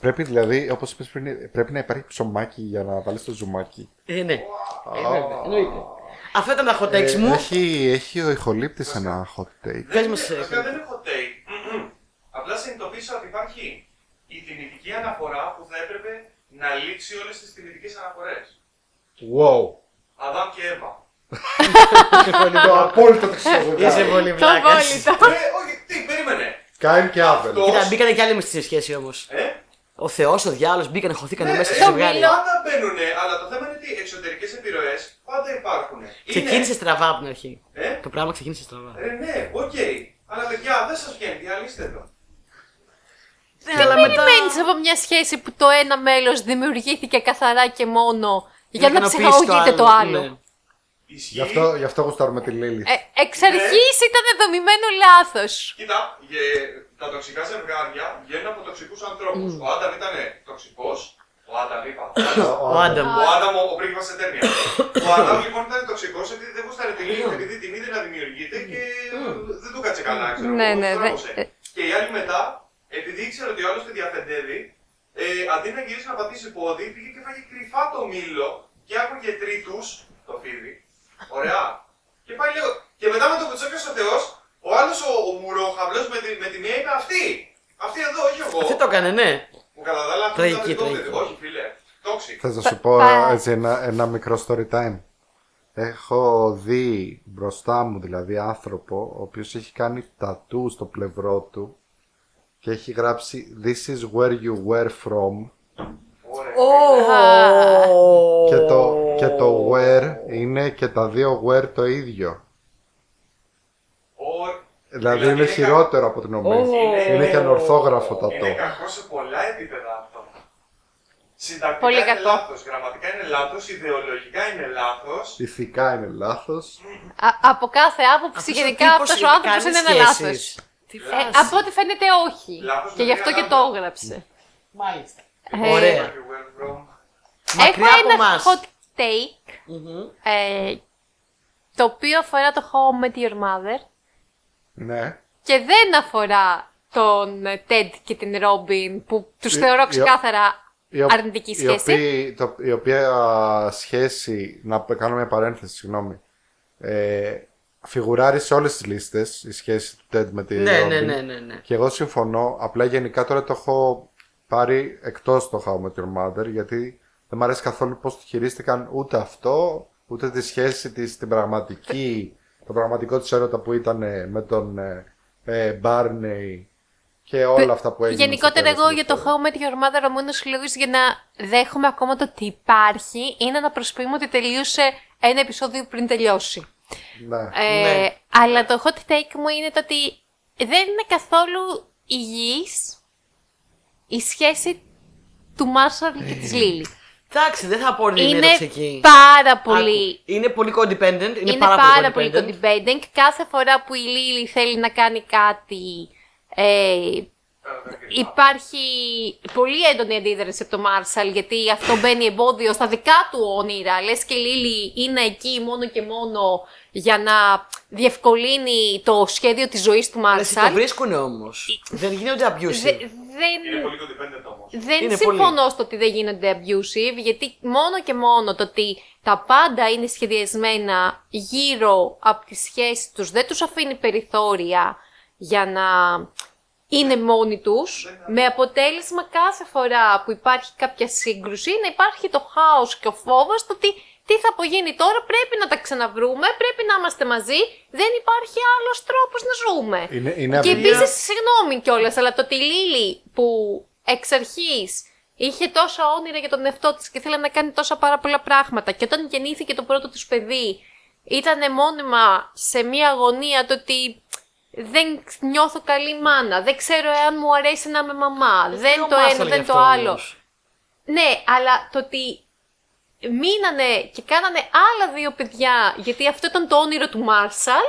Πρέπει δηλαδή, όπως είπες πριν, πρέπει να υπάρχει ψωμάκι για να βάλεις το ζουμάκι.
Ε, ναι. Ε, βέβαια, εννοείται. Αυτό ήταν τα hot takes
Ε,
μου.
έχει, έχει ο ηχολήπτης ένα hot take.
Πες μας, ε,
Βασικά δεν έχω take. Απλά συνειδητοποίησα ότι υπάρχει η θυμητική αναφορά που θα έπρεπε να λήξει όλες τις θυμητικές αναφορές.
Wow.
Αδάμ και Εύα.
το απόλυτο χρυσό
Είσαι πολύ
το
βλάκας.
απόλυτο.
Ε, όχι, τι, περίμενε.
Κάιν και Άβελ.
Αυτό-
Κοίτα, μπήκανε κι άλλοι μες στη σχέση όμως.
Ε,
Ο Θεός, ο διάλογο μπήκανε, χωθήκανε
Ναι,
μέσα
ε,
σε
το
ζευγάρι.
μήλο.
πάντα μπαίνουνε, αλλά το θέμα είναι ότι εξωτερικές επιρροές πάντα υπάρχουν.
Ξεκίνησε στραβά από την αρχή.
Ε,
Το πράγμα ξεκίνησε στραβά.
ε, ναι, οκ. Αλλά παιδιά, δεν σας βγαίνει, διαλύστε το.
Ναι,
Τι περιμένεις από μια σχέση που το ένα μέλος δημιουργήθηκε καθαρά και μόνο για να ψυχαγωγείται το άλλο.
Ναι.
Ισχύει.
Γι' αυτό, γι' αυτό γουστάρουμε τη Λίλη.
Ε, εξ αρχής ήταν δομημένο λάθος.
Κοίτα, ε, τα τοξικά ζευγάρια βγαίνουν από τοξικούς ανθρώπους. Ο Άνταμ ήταν τοξικός. Ο Άνταμ είπα.
Ο Άνταμ.
Ο Άνταμ, ο, ο πρίγκιπας Ετέρνια. ο Άνταμ λοιπόν ήταν τοξικός επειδή δεν γούσταρε τη Λίλη, επειδή την είδε να δημιουργείται και ε, δεν του κάτσε καλά, ξέρω
Ναι,
εγώ,
ναι,
στράβωσε.
δε- ε.
Και η άλλη μετά, επειδή ήξερε ότι ο άλλος τη διαφεντεύει, ε, αντί να γυρίσει να πατήσει πόδι, πήγε και φάγε κρυφά το μήλο και άκουγε τρίτους, το φίδι. Ωραία. Και πάει λίγο. Και μετά με το που τσόκιασε ο Θεός, ο άλλος ο, ο μουρόχαυλος με, τη, με τη μία είπε αυτή. Αυτή εδώ, όχι εγώ.
Αυτό το έκανε, ναι.
Μου κατά τα άλλα αυτό
Τραγική,
ήταν το
τραγική.
παιδί. Όχι, φίλε. Toxic.
Θες να σου πω
πα-
έτσι ένα, ένα μικρό story time. Έχω δει μπροστά μου δηλαδή άνθρωπο ο οποίος έχει κάνει τατού στο πλευρό του και έχει γράψει This is where you were from
Ωραία.
και το, και το where είναι και τα δύο where το ίδιο.
Ο-
Δηλαδή είναι χειρότερο από την ομή. Είναι και ανορθόγραφο τατό.
Είναι κακό σε πολλά επίπεδα αυτό. Συντακτικά
Πολύ
είναι
κακό.
λάθος, γραμματικά είναι λάθος, ιδεολογικά είναι λάθος.
Ηθικά είναι λάθος.
Α, από κάθε άποψη
Αυτός ο
γενικά
τύπος
αυτός ο άνθρωπος
κάνει
είναι ένα
σχέσεις.
λάθος.
Τι
Ε,
φάση.
από ό,τι φαίνεται όχι.
Λάθος
Και
με
γι' αυτό
μία
και το
λάθος.
έγραψε.
Μάλιστα.
Ε,
Ωραία.
Where you were from.
Μακριά
Έχω
από
ένα
εμάς.
hot take, ε, το οποίο αφορά το How I Met Your Mother
Ναι.
και δεν αφορά τον ε, Ted και την Robin που τους
Η-
θεωρώ
η-
ξεκάθαρα
Η, ο-
αρνητική
η
σχέση.
οποία, το, η οποία σχέση, να π- κάνω μια παρένθεση, συγγνώμη. Ε, φιγουράρει σε όλες τις λίστες η σχέση του Ted με τη
Ναι,
Robin.
ναι, ναι, ναι, ναι.
Και εγώ συμφωνώ. Απλά γενικά τώρα το έχω πάρει εκτός το How Met Your Mother γιατί δεν μου αρέσει καθόλου πώς το χειρίστηκαν ούτε αυτό, ούτε τη σχέση της στην πραγματική, το πραγματικό της έρωτα που ήταν ε, με τον ε, ε, Barney και όλα αυτά που έγιναν.
Γενικότερα,
στο τέλος
εγώ
του
για το
δεύτερου.
How Met Your Mother, ο μόνο λόγο για να δέχομαι ακόμα το ότι υπάρχει είναι να προσποιούμε ότι τελείωσε ένα επεισόδιο πριν τελειώσει.
Ναι.
Ε,
Ναι.
Αλλά το hot take μου είναι το ότι δεν είναι καθόλου υγιής η σχέση του Μάρσαλ και της Λίλη.
Εντάξει, δεν θα πω ότι είναι,
Είναι
τοξική.
πάρα πολύ
Άκου, Είναι πολύ codependent. Είναι,
είναι
πάρα,
πάρα
πολύ
πολύ
codependent.
codependent. Κάθε φορά που η Λίλη θέλει να κάνει κάτι, ε, υπάρχει πολύ έντονη αντίδραση από τον Μάρσαλ, γιατί αυτό μπαίνει εμπόδιο στα δικά του όνειρα. Λες και η Λίλη είναι εκεί μόνο και μόνο για να διευκολύνει το σχέδιο της ζωής του
Εσύ το
Μάρσαλ.
βρίσκουν όμως. δεν γίνονται abusive.
Δε- δεν...
Είναι πολύ codependent όμως.
Δεν
Είναι
συμφωνώ στο ότι δεν γίνονται abusive, γιατί μόνο και μόνο το ότι τα πάντα είναι σχεδιασμένα γύρω από τη σχέση τους, δεν τους αφήνει περιθώρια για να είναι μόνοι τους, με αποτέλεσμα κάθε φορά που υπάρχει κάποια σύγκρουση να υπάρχει το χάος και ο φόβος το ότι τι θα απογίνει τώρα, πρέπει να τα ξαναβρούμε, πρέπει να είμαστε μαζί, δεν υπάρχει άλλος τρόπος να ζούμε.
Είναι, είναι
Και
απ' την-
επίσης, συγγνώμη κιόλας, αλλά το ότι η Λίλη που εξ αρχής είχε τόσα όνειρα για τον εαυτό της και ήθελε να κάνει τόσα πάρα πολλά πράγματα, και όταν γεννήθηκε το πρώτο του παιδί, ήταν μόνιμα σε μία αγωνία το ότι δεν νιώθω καλή μάνα, δεν ξέρω εάν μου αρέσει να είμαι μαμά, δεν
Ο
το
Μάρσαλ
ένα,
γι'
δεν
αυτό
το άλλο.
όμως.
Ναι, αλλά το ότι μείνανε και κάνανε άλλα δύο παιδιά, γιατί αυτό ήταν το όνειρο του Μάρσαλ,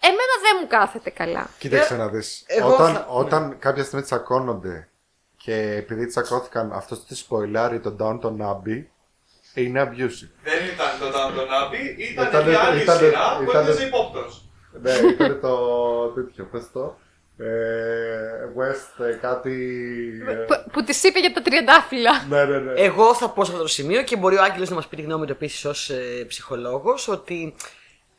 εμένα δεν μου κάθεται καλά.
Κοίταξε να δεις.
εγώ
όταν,
θα-
όταν κάποια στιγμή τσακώνονται και επειδή τσακώθηκαν αυτό τη σποιλάρει τον Downton Abbey είναι abusive.
Δεν ήταν το Downton Abbey, ήταν
Ήτανε-
μια άλλη
ήτανε-
σειρά που
ήτανε-
έπαιζε υπόπτος.
Ναι, ήταν το τέτοιο, πες το. Ε, West ε, κάτι... ε,
Που, που της είπε για τα τριαντάφυλλα.
ναι, ναι, ναι.
Εγώ θα πω σε αυτό το σημείο και μπορεί ο Άγγελος να μας πει τη γνώμη του επίσης ως ε, ψυχολόγος ότι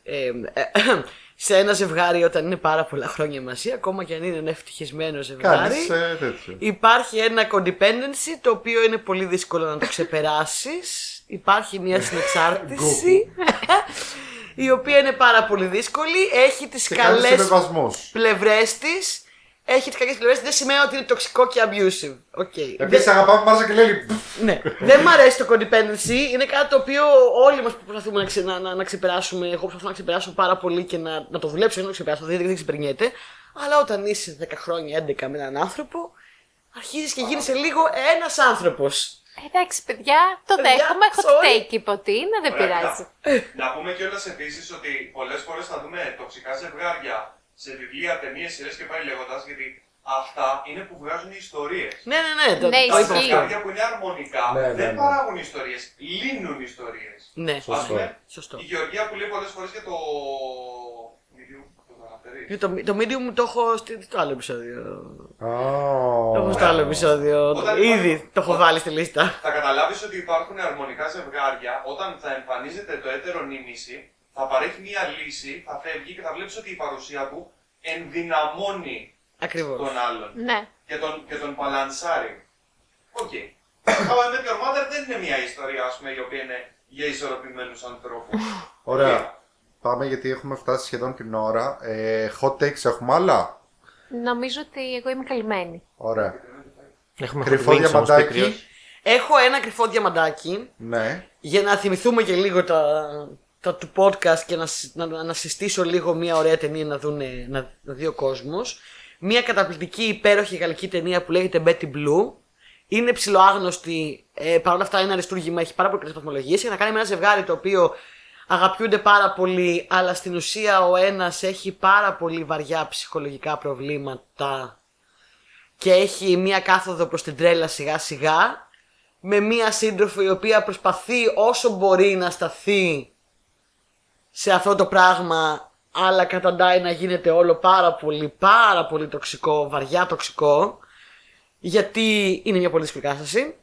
ε, ε, σε ένα ζευγάρι όταν είναι πάρα πολλά χρόνια μαζί, ακόμα και αν είναι ένα ευτυχισμένο ζευγάρι,
Κάνεις ε, τέτοιο.
υπάρχει ένα codependency το οποίο είναι πολύ δύσκολο να το ξεπεράσεις. Υπάρχει μια συνεξάρτηση η οποία είναι πάρα πολύ δύσκολη. Έχει τις
Και κάνεις
καλές
συμβιβασμούς.
πλευρές της. Έχει τις κακές πλευρές δεν σημαίνει ότι είναι τοξικό και abusive. Okay.
Επίσης αγαπάμε Μάρσα και λέει
Ναι. Δεν μ' αρέσει το codependency. Είναι κάτι το οποίο όλοι μας προσπαθούμε να, ξε, να, να, να ξεπεράσουμε. Εγώ προσπαθώ να ξεπεράσω πάρα πολύ και να, να το δουλέψω για να το ξεπεράσω. Δεν, δεν ξεπερνιέται. Αλλά όταν είσαι 10 χρόνια, 11 με έναν άνθρωπο, αρχίζεις και γίνεσαι λίγο ένας άνθρωπος.
Εντάξει, παιδιά, το
Παιδιά,
δέχομαι. Έχω
sorry.
take είπε ότι είναι, δεν
Ωραία,
πειράζει.
Να πούμε κιόλας επίσης ότι πολλές φορές θα δούμε τοξικά ζευγάρια σε βιβλία, ταινίες, σειρές και πάει λέγοντας γιατί αυτά είναι που βγάζουν ιστορίες.
Ναι, ναι, ναι. Το,
Ναι,
το
Τα
είπα
ισχύει.
αυτό.
ζευγάρια που είναι αρμονικά
Ναι, ναι,
δεν
ναι.
παράγουν ιστορίες, λύνουν ιστορίες.
Ναι,
Ας
Σωστό.
πούμε,
σωστό.
η Γεωργία που λέει πολλές φορές για το. Medium, το αναφέρει.
Και Το, το medium το έχω στη- στο άλλο επεισόδιο.
«Ω,
Το έχω στο άλλο επεισόδιο.
Όταν
Ήδη
υπάρχει-
το έχω βάλει στη λίστα.
Θα καταλάβεις ότι υπάρχουν αρμονικά ζευγάρια όταν θα εμφανίζεται το έτερον ήμισυ, θα παρέχει μία λύση, θα φεύγει και θα βλέπεις ότι η παρουσία του ενδυναμώνει
Ακριβώς.
τον άλλον
Ναι.
και τον, και τον μπαλανσάρει. Οκ. How I Met Your Mother δεν είναι μια ιστορία ας πούμε, η οποία είναι για ισορροπημένους ανθρώπους.
Ωραία. Πάμε γιατί έχουμε φτάσει σχεδόν την ώρα. Ε, hot takes έχουμε άλλα;
Νομίζω ότι εγώ είμαι καλυμμένη.
Ωραία.
Έχουμε
Κρυφό
hot wings όμως,
διαμαντάκι.
Πίκριος.
Έχω ένα κρυφό διαμαντάκι
Ναι.
για να θυμηθούμε και λίγο τα, τα του podcast και να, συ- να, να συστήσω λίγο μια ωραία ταινία να, δούνε, να, να δει ο κόσμος. Μια καταπληκτική υπέροχη γαλλική ταινία που λέγεται Betty Blue. Είναι ψηλοάγνωστη, ε, παρ' όλα αυτά είναι αριστούργημα, έχει πάρα πολύ καλές βαθμολογίες. Έχει να κάνει με ένα ζευγάρι το οποίο αγαπιούνται πάρα πολύ, αλλά στην ουσία ο ένας έχει πάρα πολύ βαριά ψυχολογικά προβλήματα και έχει μία κάθοδο προς την τρέλα σιγά σιγά με μία σύντροφο η οποία προσπαθεί όσο μπορεί να σταθεί σε αυτό το πράγμα αλλά καταντάει να γίνεται όλο πάρα πολύ πάρα πολύ τοξικό, βαριά τοξικό γιατί είναι μια πολύ δύσκολη κατάσταση.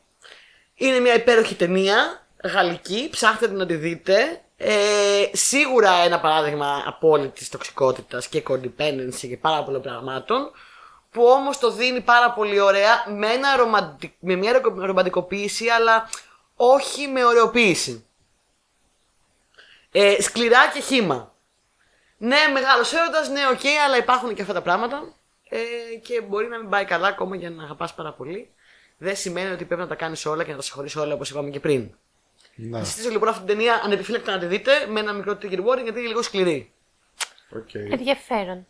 Είναι μια υπέροχη ταινία γαλλική, ψάχτε την να τη δείτε Ε, σίγουρα ένα παράδειγμα απόλυτης τοξικότητας και codependency και πάρα πολλών πραγμάτων που όμως το δίνει πάρα πολύ ωραία με, ένα ρομαντι- με μια ρο- ρομαντικοποίηση αλλά όχι με ωραιοποίηση. Ε, σκληρά και χύμα. Ναι, μεγάλος έρωτας, ναι, οκ, αλλά υπάρχουν και αυτά τα πράγματα. Ε, και μπορεί να μην πάει καλά ακόμα για να αγαπάς πάρα πολύ. Δεν σημαίνει ότι πρέπει να τα κάνεις όλα και να τα συγχωρείς όλα όπως είπαμε και πριν.
Ναι,
Θα συστήσω λοιπόν αυτή την ταινία ανεπιφύλακτα να τη δείτε με ένα μικρό trigger warning γιατί είναι λίγο σκληρή.
οκ.
Ενδιαφέρον.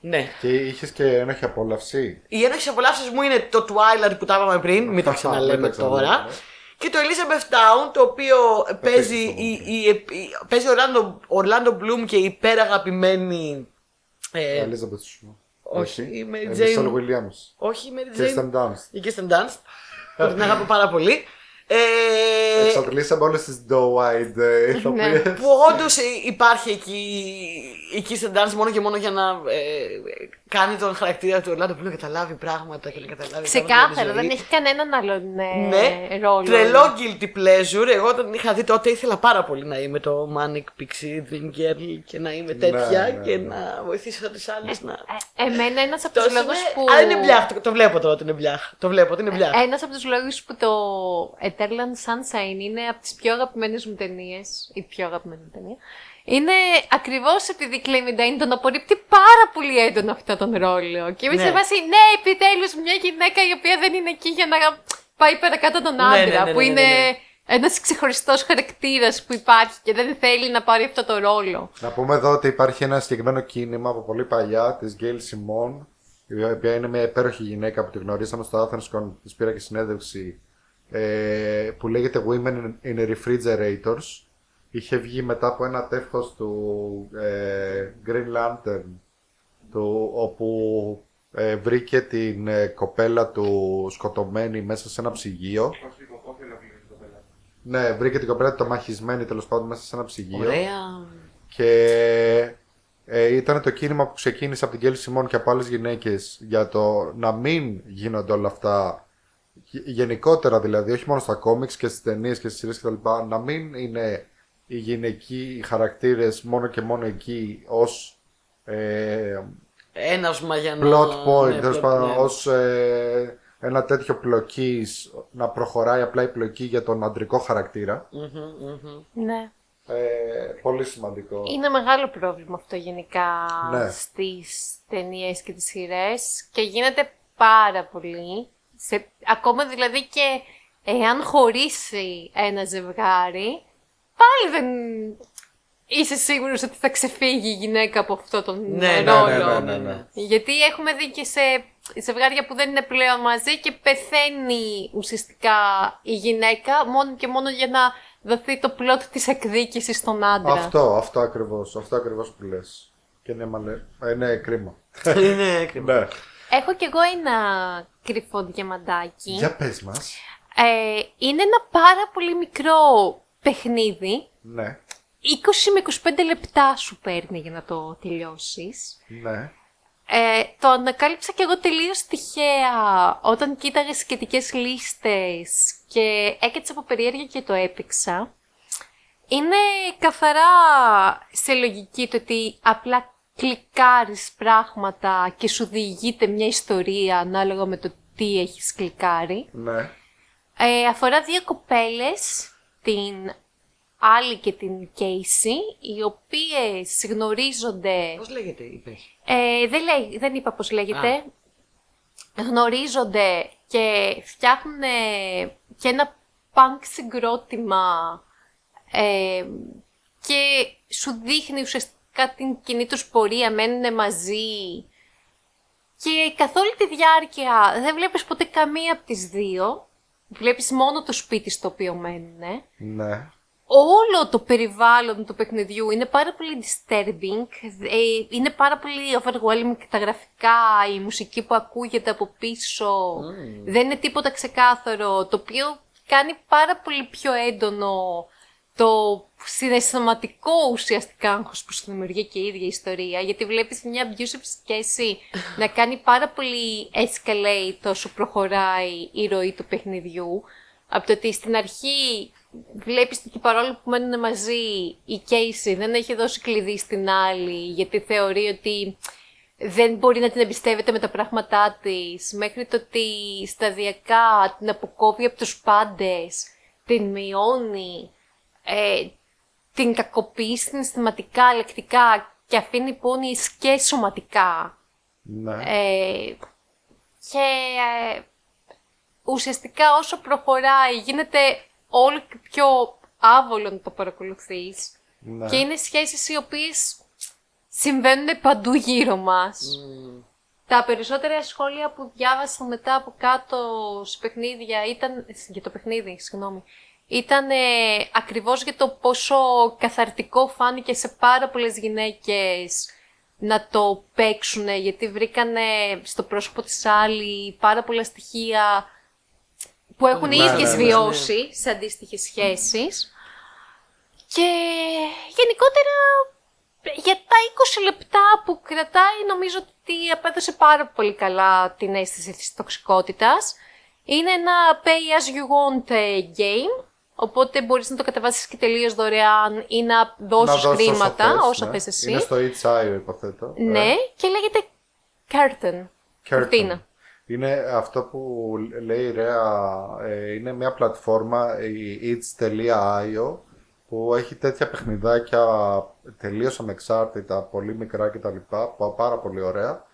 Ναι.
Και είχες και ένοχη απόλαυση.
Η ένοχη απόλαυσή μου είναι το Twilight που τα είπαμε πριν, μην το
Μην
ξαναλέμε
τα ξαναλέμε,
τώρα.
ναι.
Και το Elizabeth Town, το οποίο παίζει,
παίζει
η, η, η- παίζει ο Orlando Bloom και η υπεραγαπημένη. Ε,
Elizabeth Shue.
όχι, η Mary
Ε,
Jane.
Michelle Williams.
όχι, η Mary
Kirsten
Jane.
Dunst.
Η Kirsten Dunst. που την αγαπώ πάρα πολύ. Ε,
Εξαντλήσαμε όλες τις doe-eyed ε, ηθοποιούς.
που όντως υπάρχει εκεί η Kirsten Dunst μόνο και μόνο για να ε, κάνει τον χαρακτήρα του Orlando Bloom να καταλάβει πράγματα και να καταλάβει. πράγματα για τη
Ξεκάθαρα,
ζωή.
δεν έχει κανέναν άλλον ε,
Ναι,
ρόλο.
τρελό guilty pleasure. Εγώ όταν είχα δει τότε ήθελα πάρα πολύ να είμαι το Manic Pixie Dream Girl και να είμαι τέτοια
ναι, ναι.
και να βοηθήσω τις άλλες να.
Ε, εμένα ένας από
Το
τους λόγους
σημαίνει-
που.
Αλλά είναι μπλιάχ, το, το βλέπω τώρα ότι είναι μπλιάχ. Το βλέπω ότι είναι μπλιάχ.
Ένας από τους λόγους που το Eternal Sunshine είναι από τις πιο αγαπημένες μου ταινίες, η πιο αγαπημένη μου ταινία, είναι ακριβώς επειδή η Clement Dane τον απορρίπτει πάρα πολύ έντονα αυτό τον ρόλο. Και είμαι
Ναι.
σε βάση, ναι, επιτέλους μια γυναίκα η οποία δεν είναι εκεί για να πάει παρακάτω τον
Ναι,
άντρα,
ναι, ναι,
που
ναι, ναι,
είναι
ναι.
ένας ξεχωριστός χαρακτήρας που υπάρχει και δεν θέλει να πάρει αυτό το ρόλο.
Να πούμε εδώ ότι υπάρχει ένα συγκεκριμένο κίνημα από πολύ παλιά της Gail Simon, η οποία είναι μια υπέροχη γυναίκα που τη γνωρίσαμε στο Athens Con, της πήρα και συνέντευξη, ε, που λέγεται Women in Refrigerators. Είχε βγει μετά από ένα τεύχος του ε, Green Lantern, του, όπου ε, βρήκε την ε, κοπέλα του σκοτωμένη μέσα σε ένα ψυγείο.
Όχι, όχι ολόκληρη την κοπέλα.
Ναι, βρήκε την κοπέλα του μαχισμένη τέλος πάντων μέσα σε ένα ψυγείο.
Ωραία.
Και ε, ήταν το κίνημα που ξεκίνησε από την Κέλη Σιμών και από άλλες γυναίκες για το να μην γίνονται όλα αυτά. γε- Γενικότερα δηλαδή, όχι μόνο στα κόμιξ και στις ταινίες και στις σειρές κτλ. Να μην είναι οι γυναικοί χαρακτήρες μόνο και μόνο εκεί ως ε,
Έναυσμα για να.
plot point,
ναι,
τέλος
plot-
πάντων,
ναι.
ως ε, ένα τέτοιο πλοκής να προχωράει απλά η πλοκή για τον αντρικό χαρακτήρα.
Μμμ, μμμ.
Ναι.
Ε, πολύ σημαντικό.
Είναι μεγάλο πρόβλημα αυτό γενικά
Ναι.
στις ταινίες και τις σειρές και γίνεται πάρα πολύ. Σε, ακόμα δηλαδή και εάν χωρίσει ένα ζευγάρι, πάλι δεν είσαι σίγουρος ότι θα ξεφύγει η γυναίκα από αυτό τον
Ναι, ναι,
ρόλο.
ναι, ναι, ναι, ναι.
Γιατί έχουμε δει και σε ζευγάρια που δεν είναι πλέον μαζί και πεθαίνει ουσιαστικά η γυναίκα μόνο και μόνο για να δοθεί το πλότ της εκδίκησης στον άντρα.
Αυτό, αυτό ακριβώς, αυτό ακριβώς που λες. Και είναι, μαλε... ε, είναι κρίμα.
Είναι κρίμα.
ναι.
Έχω κι εγώ ένα κρυφό διαμαντάκι.
Για πες μας.
Ε, είναι ένα πάρα πολύ μικρό παιχνίδι.
Ναι,
20 με 25 λεπτά σου παίρνει για να το τελειώσεις.
ναι.
Ε, το ανακάλυψα κι εγώ τελείως τυχαία όταν κοίταγα σχετικές λίστες και έκατσα από περιέργεια και το έπαιξα. Είναι καθαρά σε λογική το ότι απλά κλικάρεις πράγματα και σου διηγείται μια ιστορία ανάλογα με το τι έχεις κλικάρει.
Ναι.
Ε, αφορά δύο κοπέλες, την Άλλη και την Casey, οι οποίες γνωρίζονται...
Πώς λέγεται η πες.
Ε, δεν, λέει, δεν είπα πώς λέγεται. Γνωρίζονται και φτιάχνουν και ένα punk συγκρότημα ε, και σου δείχνει ουσιαστικά την κοινή τους πορεία, μένουν μαζί και καθ' όλη τη διάρκεια δεν βλέπεις ποτέ καμία από τις δύο. Βλέπεις μόνο το σπίτι στο οποίο μένουν
Ναι.
όλο το περιβάλλον του παιχνιδιού είναι πάρα πολύ disturbing, ε, είναι πάρα πολύ overwhelming τα γραφικά, η μουσική που ακούγεται από πίσω, δεν είναι τίποτα ξεκάθαρο, το οποίο κάνει πάρα πολύ πιο έντονο το συναισθηματικό ουσιαστικά άγχος που σου δημιουργεί και η ίδια η ιστορία, γιατί βλέπεις μια abusive σχέση να κάνει πάρα πολύ escalate όσο προχωράει η ροή του παιχνιδιού, από το ότι στην αρχή βλέπεις ότι παρόλο που μένουν μαζί η Casey δεν έχει δώσει κλειδί στην άλλη γιατί θεωρεί ότι δεν μπορεί να την εμπιστεύεται με τα πράγματά της μέχρι το ότι σταδιακά την αποκόβει από τους πάντες, την μειώνει, ε, την κακοποιείς συναισθηματικά, λεκτικά και αφήνει πόνοι και σωματικά.
Ναι.
Ε, και ε, ουσιαστικά όσο προχωράει γίνεται όλο και πιο άβολο να το παρακολουθείς.
ναι.
Και είναι σχέσεις οι οποίες συμβαίνουν παντού γύρω μας. Τα περισσότερα σχόλια που διάβασα μετά από κάτω σε παιχνίδια ήταν, για το παιχνίδι, συγγνώμη, ήταν ε, ακριβώς για το πόσο καθαρτικό φάνηκε σε πάρα πολλές γυναίκες να το παίξουν, γιατί βρήκανε στο πρόσωπο της άλλη πάρα πολλά στοιχεία που έχουν οι
Ναι,
ίδιες
ναι, ναι.
βιώσει σε αντίστοιχες σχέσεις. Και γενικότερα για τα 20 λεπτά που κρατάει νομίζω ότι απέδωσε πάρα πολύ καλά την αίσθηση της τοξικότητας. Είναι ένα pay as you want ε, game, οπότε μπορείς να το κατεβάσεις και τελείως δωρεάν ή να δώσεις
Να δώσεις
χρήματα
όσο θες,
όσα
ναι.
θες εσύ.
Είναι στο Itch.io υποθέτω.
Ναι,
Ε,
και λέγεται Curtain.
Curtain.
Κουρτίνα.
Είναι αυτό που λέει η Ρέα, ε, είναι μια πλατφόρμα, η its.io, που έχει τέτοια παιχνιδάκια τελείως ανεξάρτητα, πολύ μικρά κτλ. πα- Πάρα πολύ ωραία,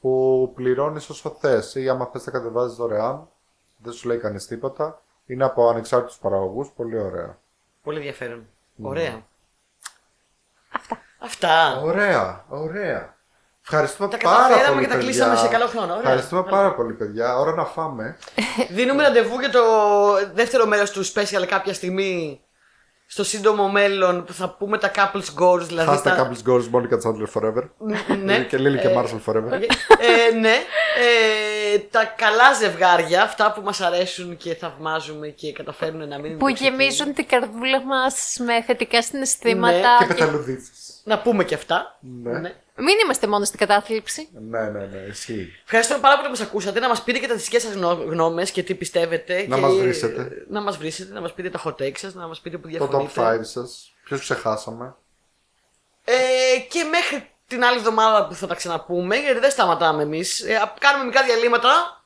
που πληρώνεις όσο θες ή άμα θες τα κατεβάζεις δωρεάν, δεν σου λέει κανείς τίποτα. Είναι από ανεξάρτητους παραγωγούς, πολύ ωραία.
Πολύ ενδιαφέρον. Ωραία.
Αυτά.
Αυτά.
Ωραία, ωραία. Ευχαριστούμε
Τα
πάρα
καταφέραμε
πολύ,
και τα
παιδιά.
κλείσαμε σε καλό χρόνο. Ωραία.
Ευχαριστούμε πάρα πολύ, παιδιά. Ώρα να φάμε.
Δίνουμε ραντεβού για το δεύτερο μέρος του special κάποια στιγμή στο σύντομο μέλλον που θα πούμε τα couples goals. Δηλαδή
Hashtag
τα...
couples goals, Monica Chandler forever.
ναι.
και Lily και Marshall forever.
ε, ναι. Ε, τα καλά ζευγάρια, αυτά που μας αρέσουν και θαυμάζουμε και καταφέρουν να μείνουν
Που
τοξικοί.
γεμίζουν την καρδούλα μας με θετικά συναισθήματα.
Ναι,
και
και-
πεταλουδίτσες.
Να πούμε και αυτά.
Ναι.
Μην είμαστε μόνο στην κατάθλιψη.
Ναι, ναι, ναι, ισχύει.
Ευχαριστούμε πάρα πολύ που μας ακούσατε. Να μας πείτε και τα δικές σας γνω- γνώμες και τι πιστεύετε.
Να
και...
μας βρίσετε.
Να μας βρίσετε, να μας πείτε τα hot takes σας, να μας πείτε που
Το
διαφωνείτε.
top 5 σας. Ποιος ξεχάσαμε;
Ε, και μέχρι την άλλη εβδομάδα που θα τα ξαναπούμε, γιατί δεν σταματάμε εμείς. κάνουμε μικρά διαλύματα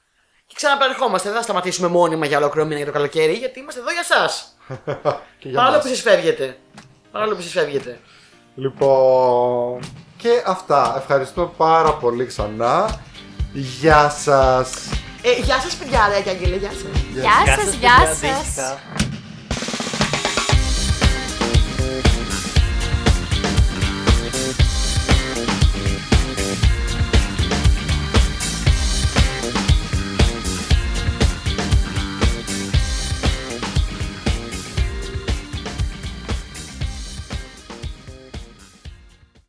και ξαναπερχόμαστε. Δεν θα σταματήσουμε μόνιμα για ολόκληρο μήνα για το καλοκαίρι, γιατί είμαστε εδώ για εσά.
και για
Παρόλο
μας.
που σας φεύγετε. Παρόλο που σας φεύγετε.
Λοιπόν, και αυτά. Ευχαριστούμε πάρα πολύ ξανά. Γεια σας.
Ε, γεια σας, παιδιά, ρε, και Αγγέλε, γεια σας.
Γεια σας, γεια σας.
αντίστοιχα.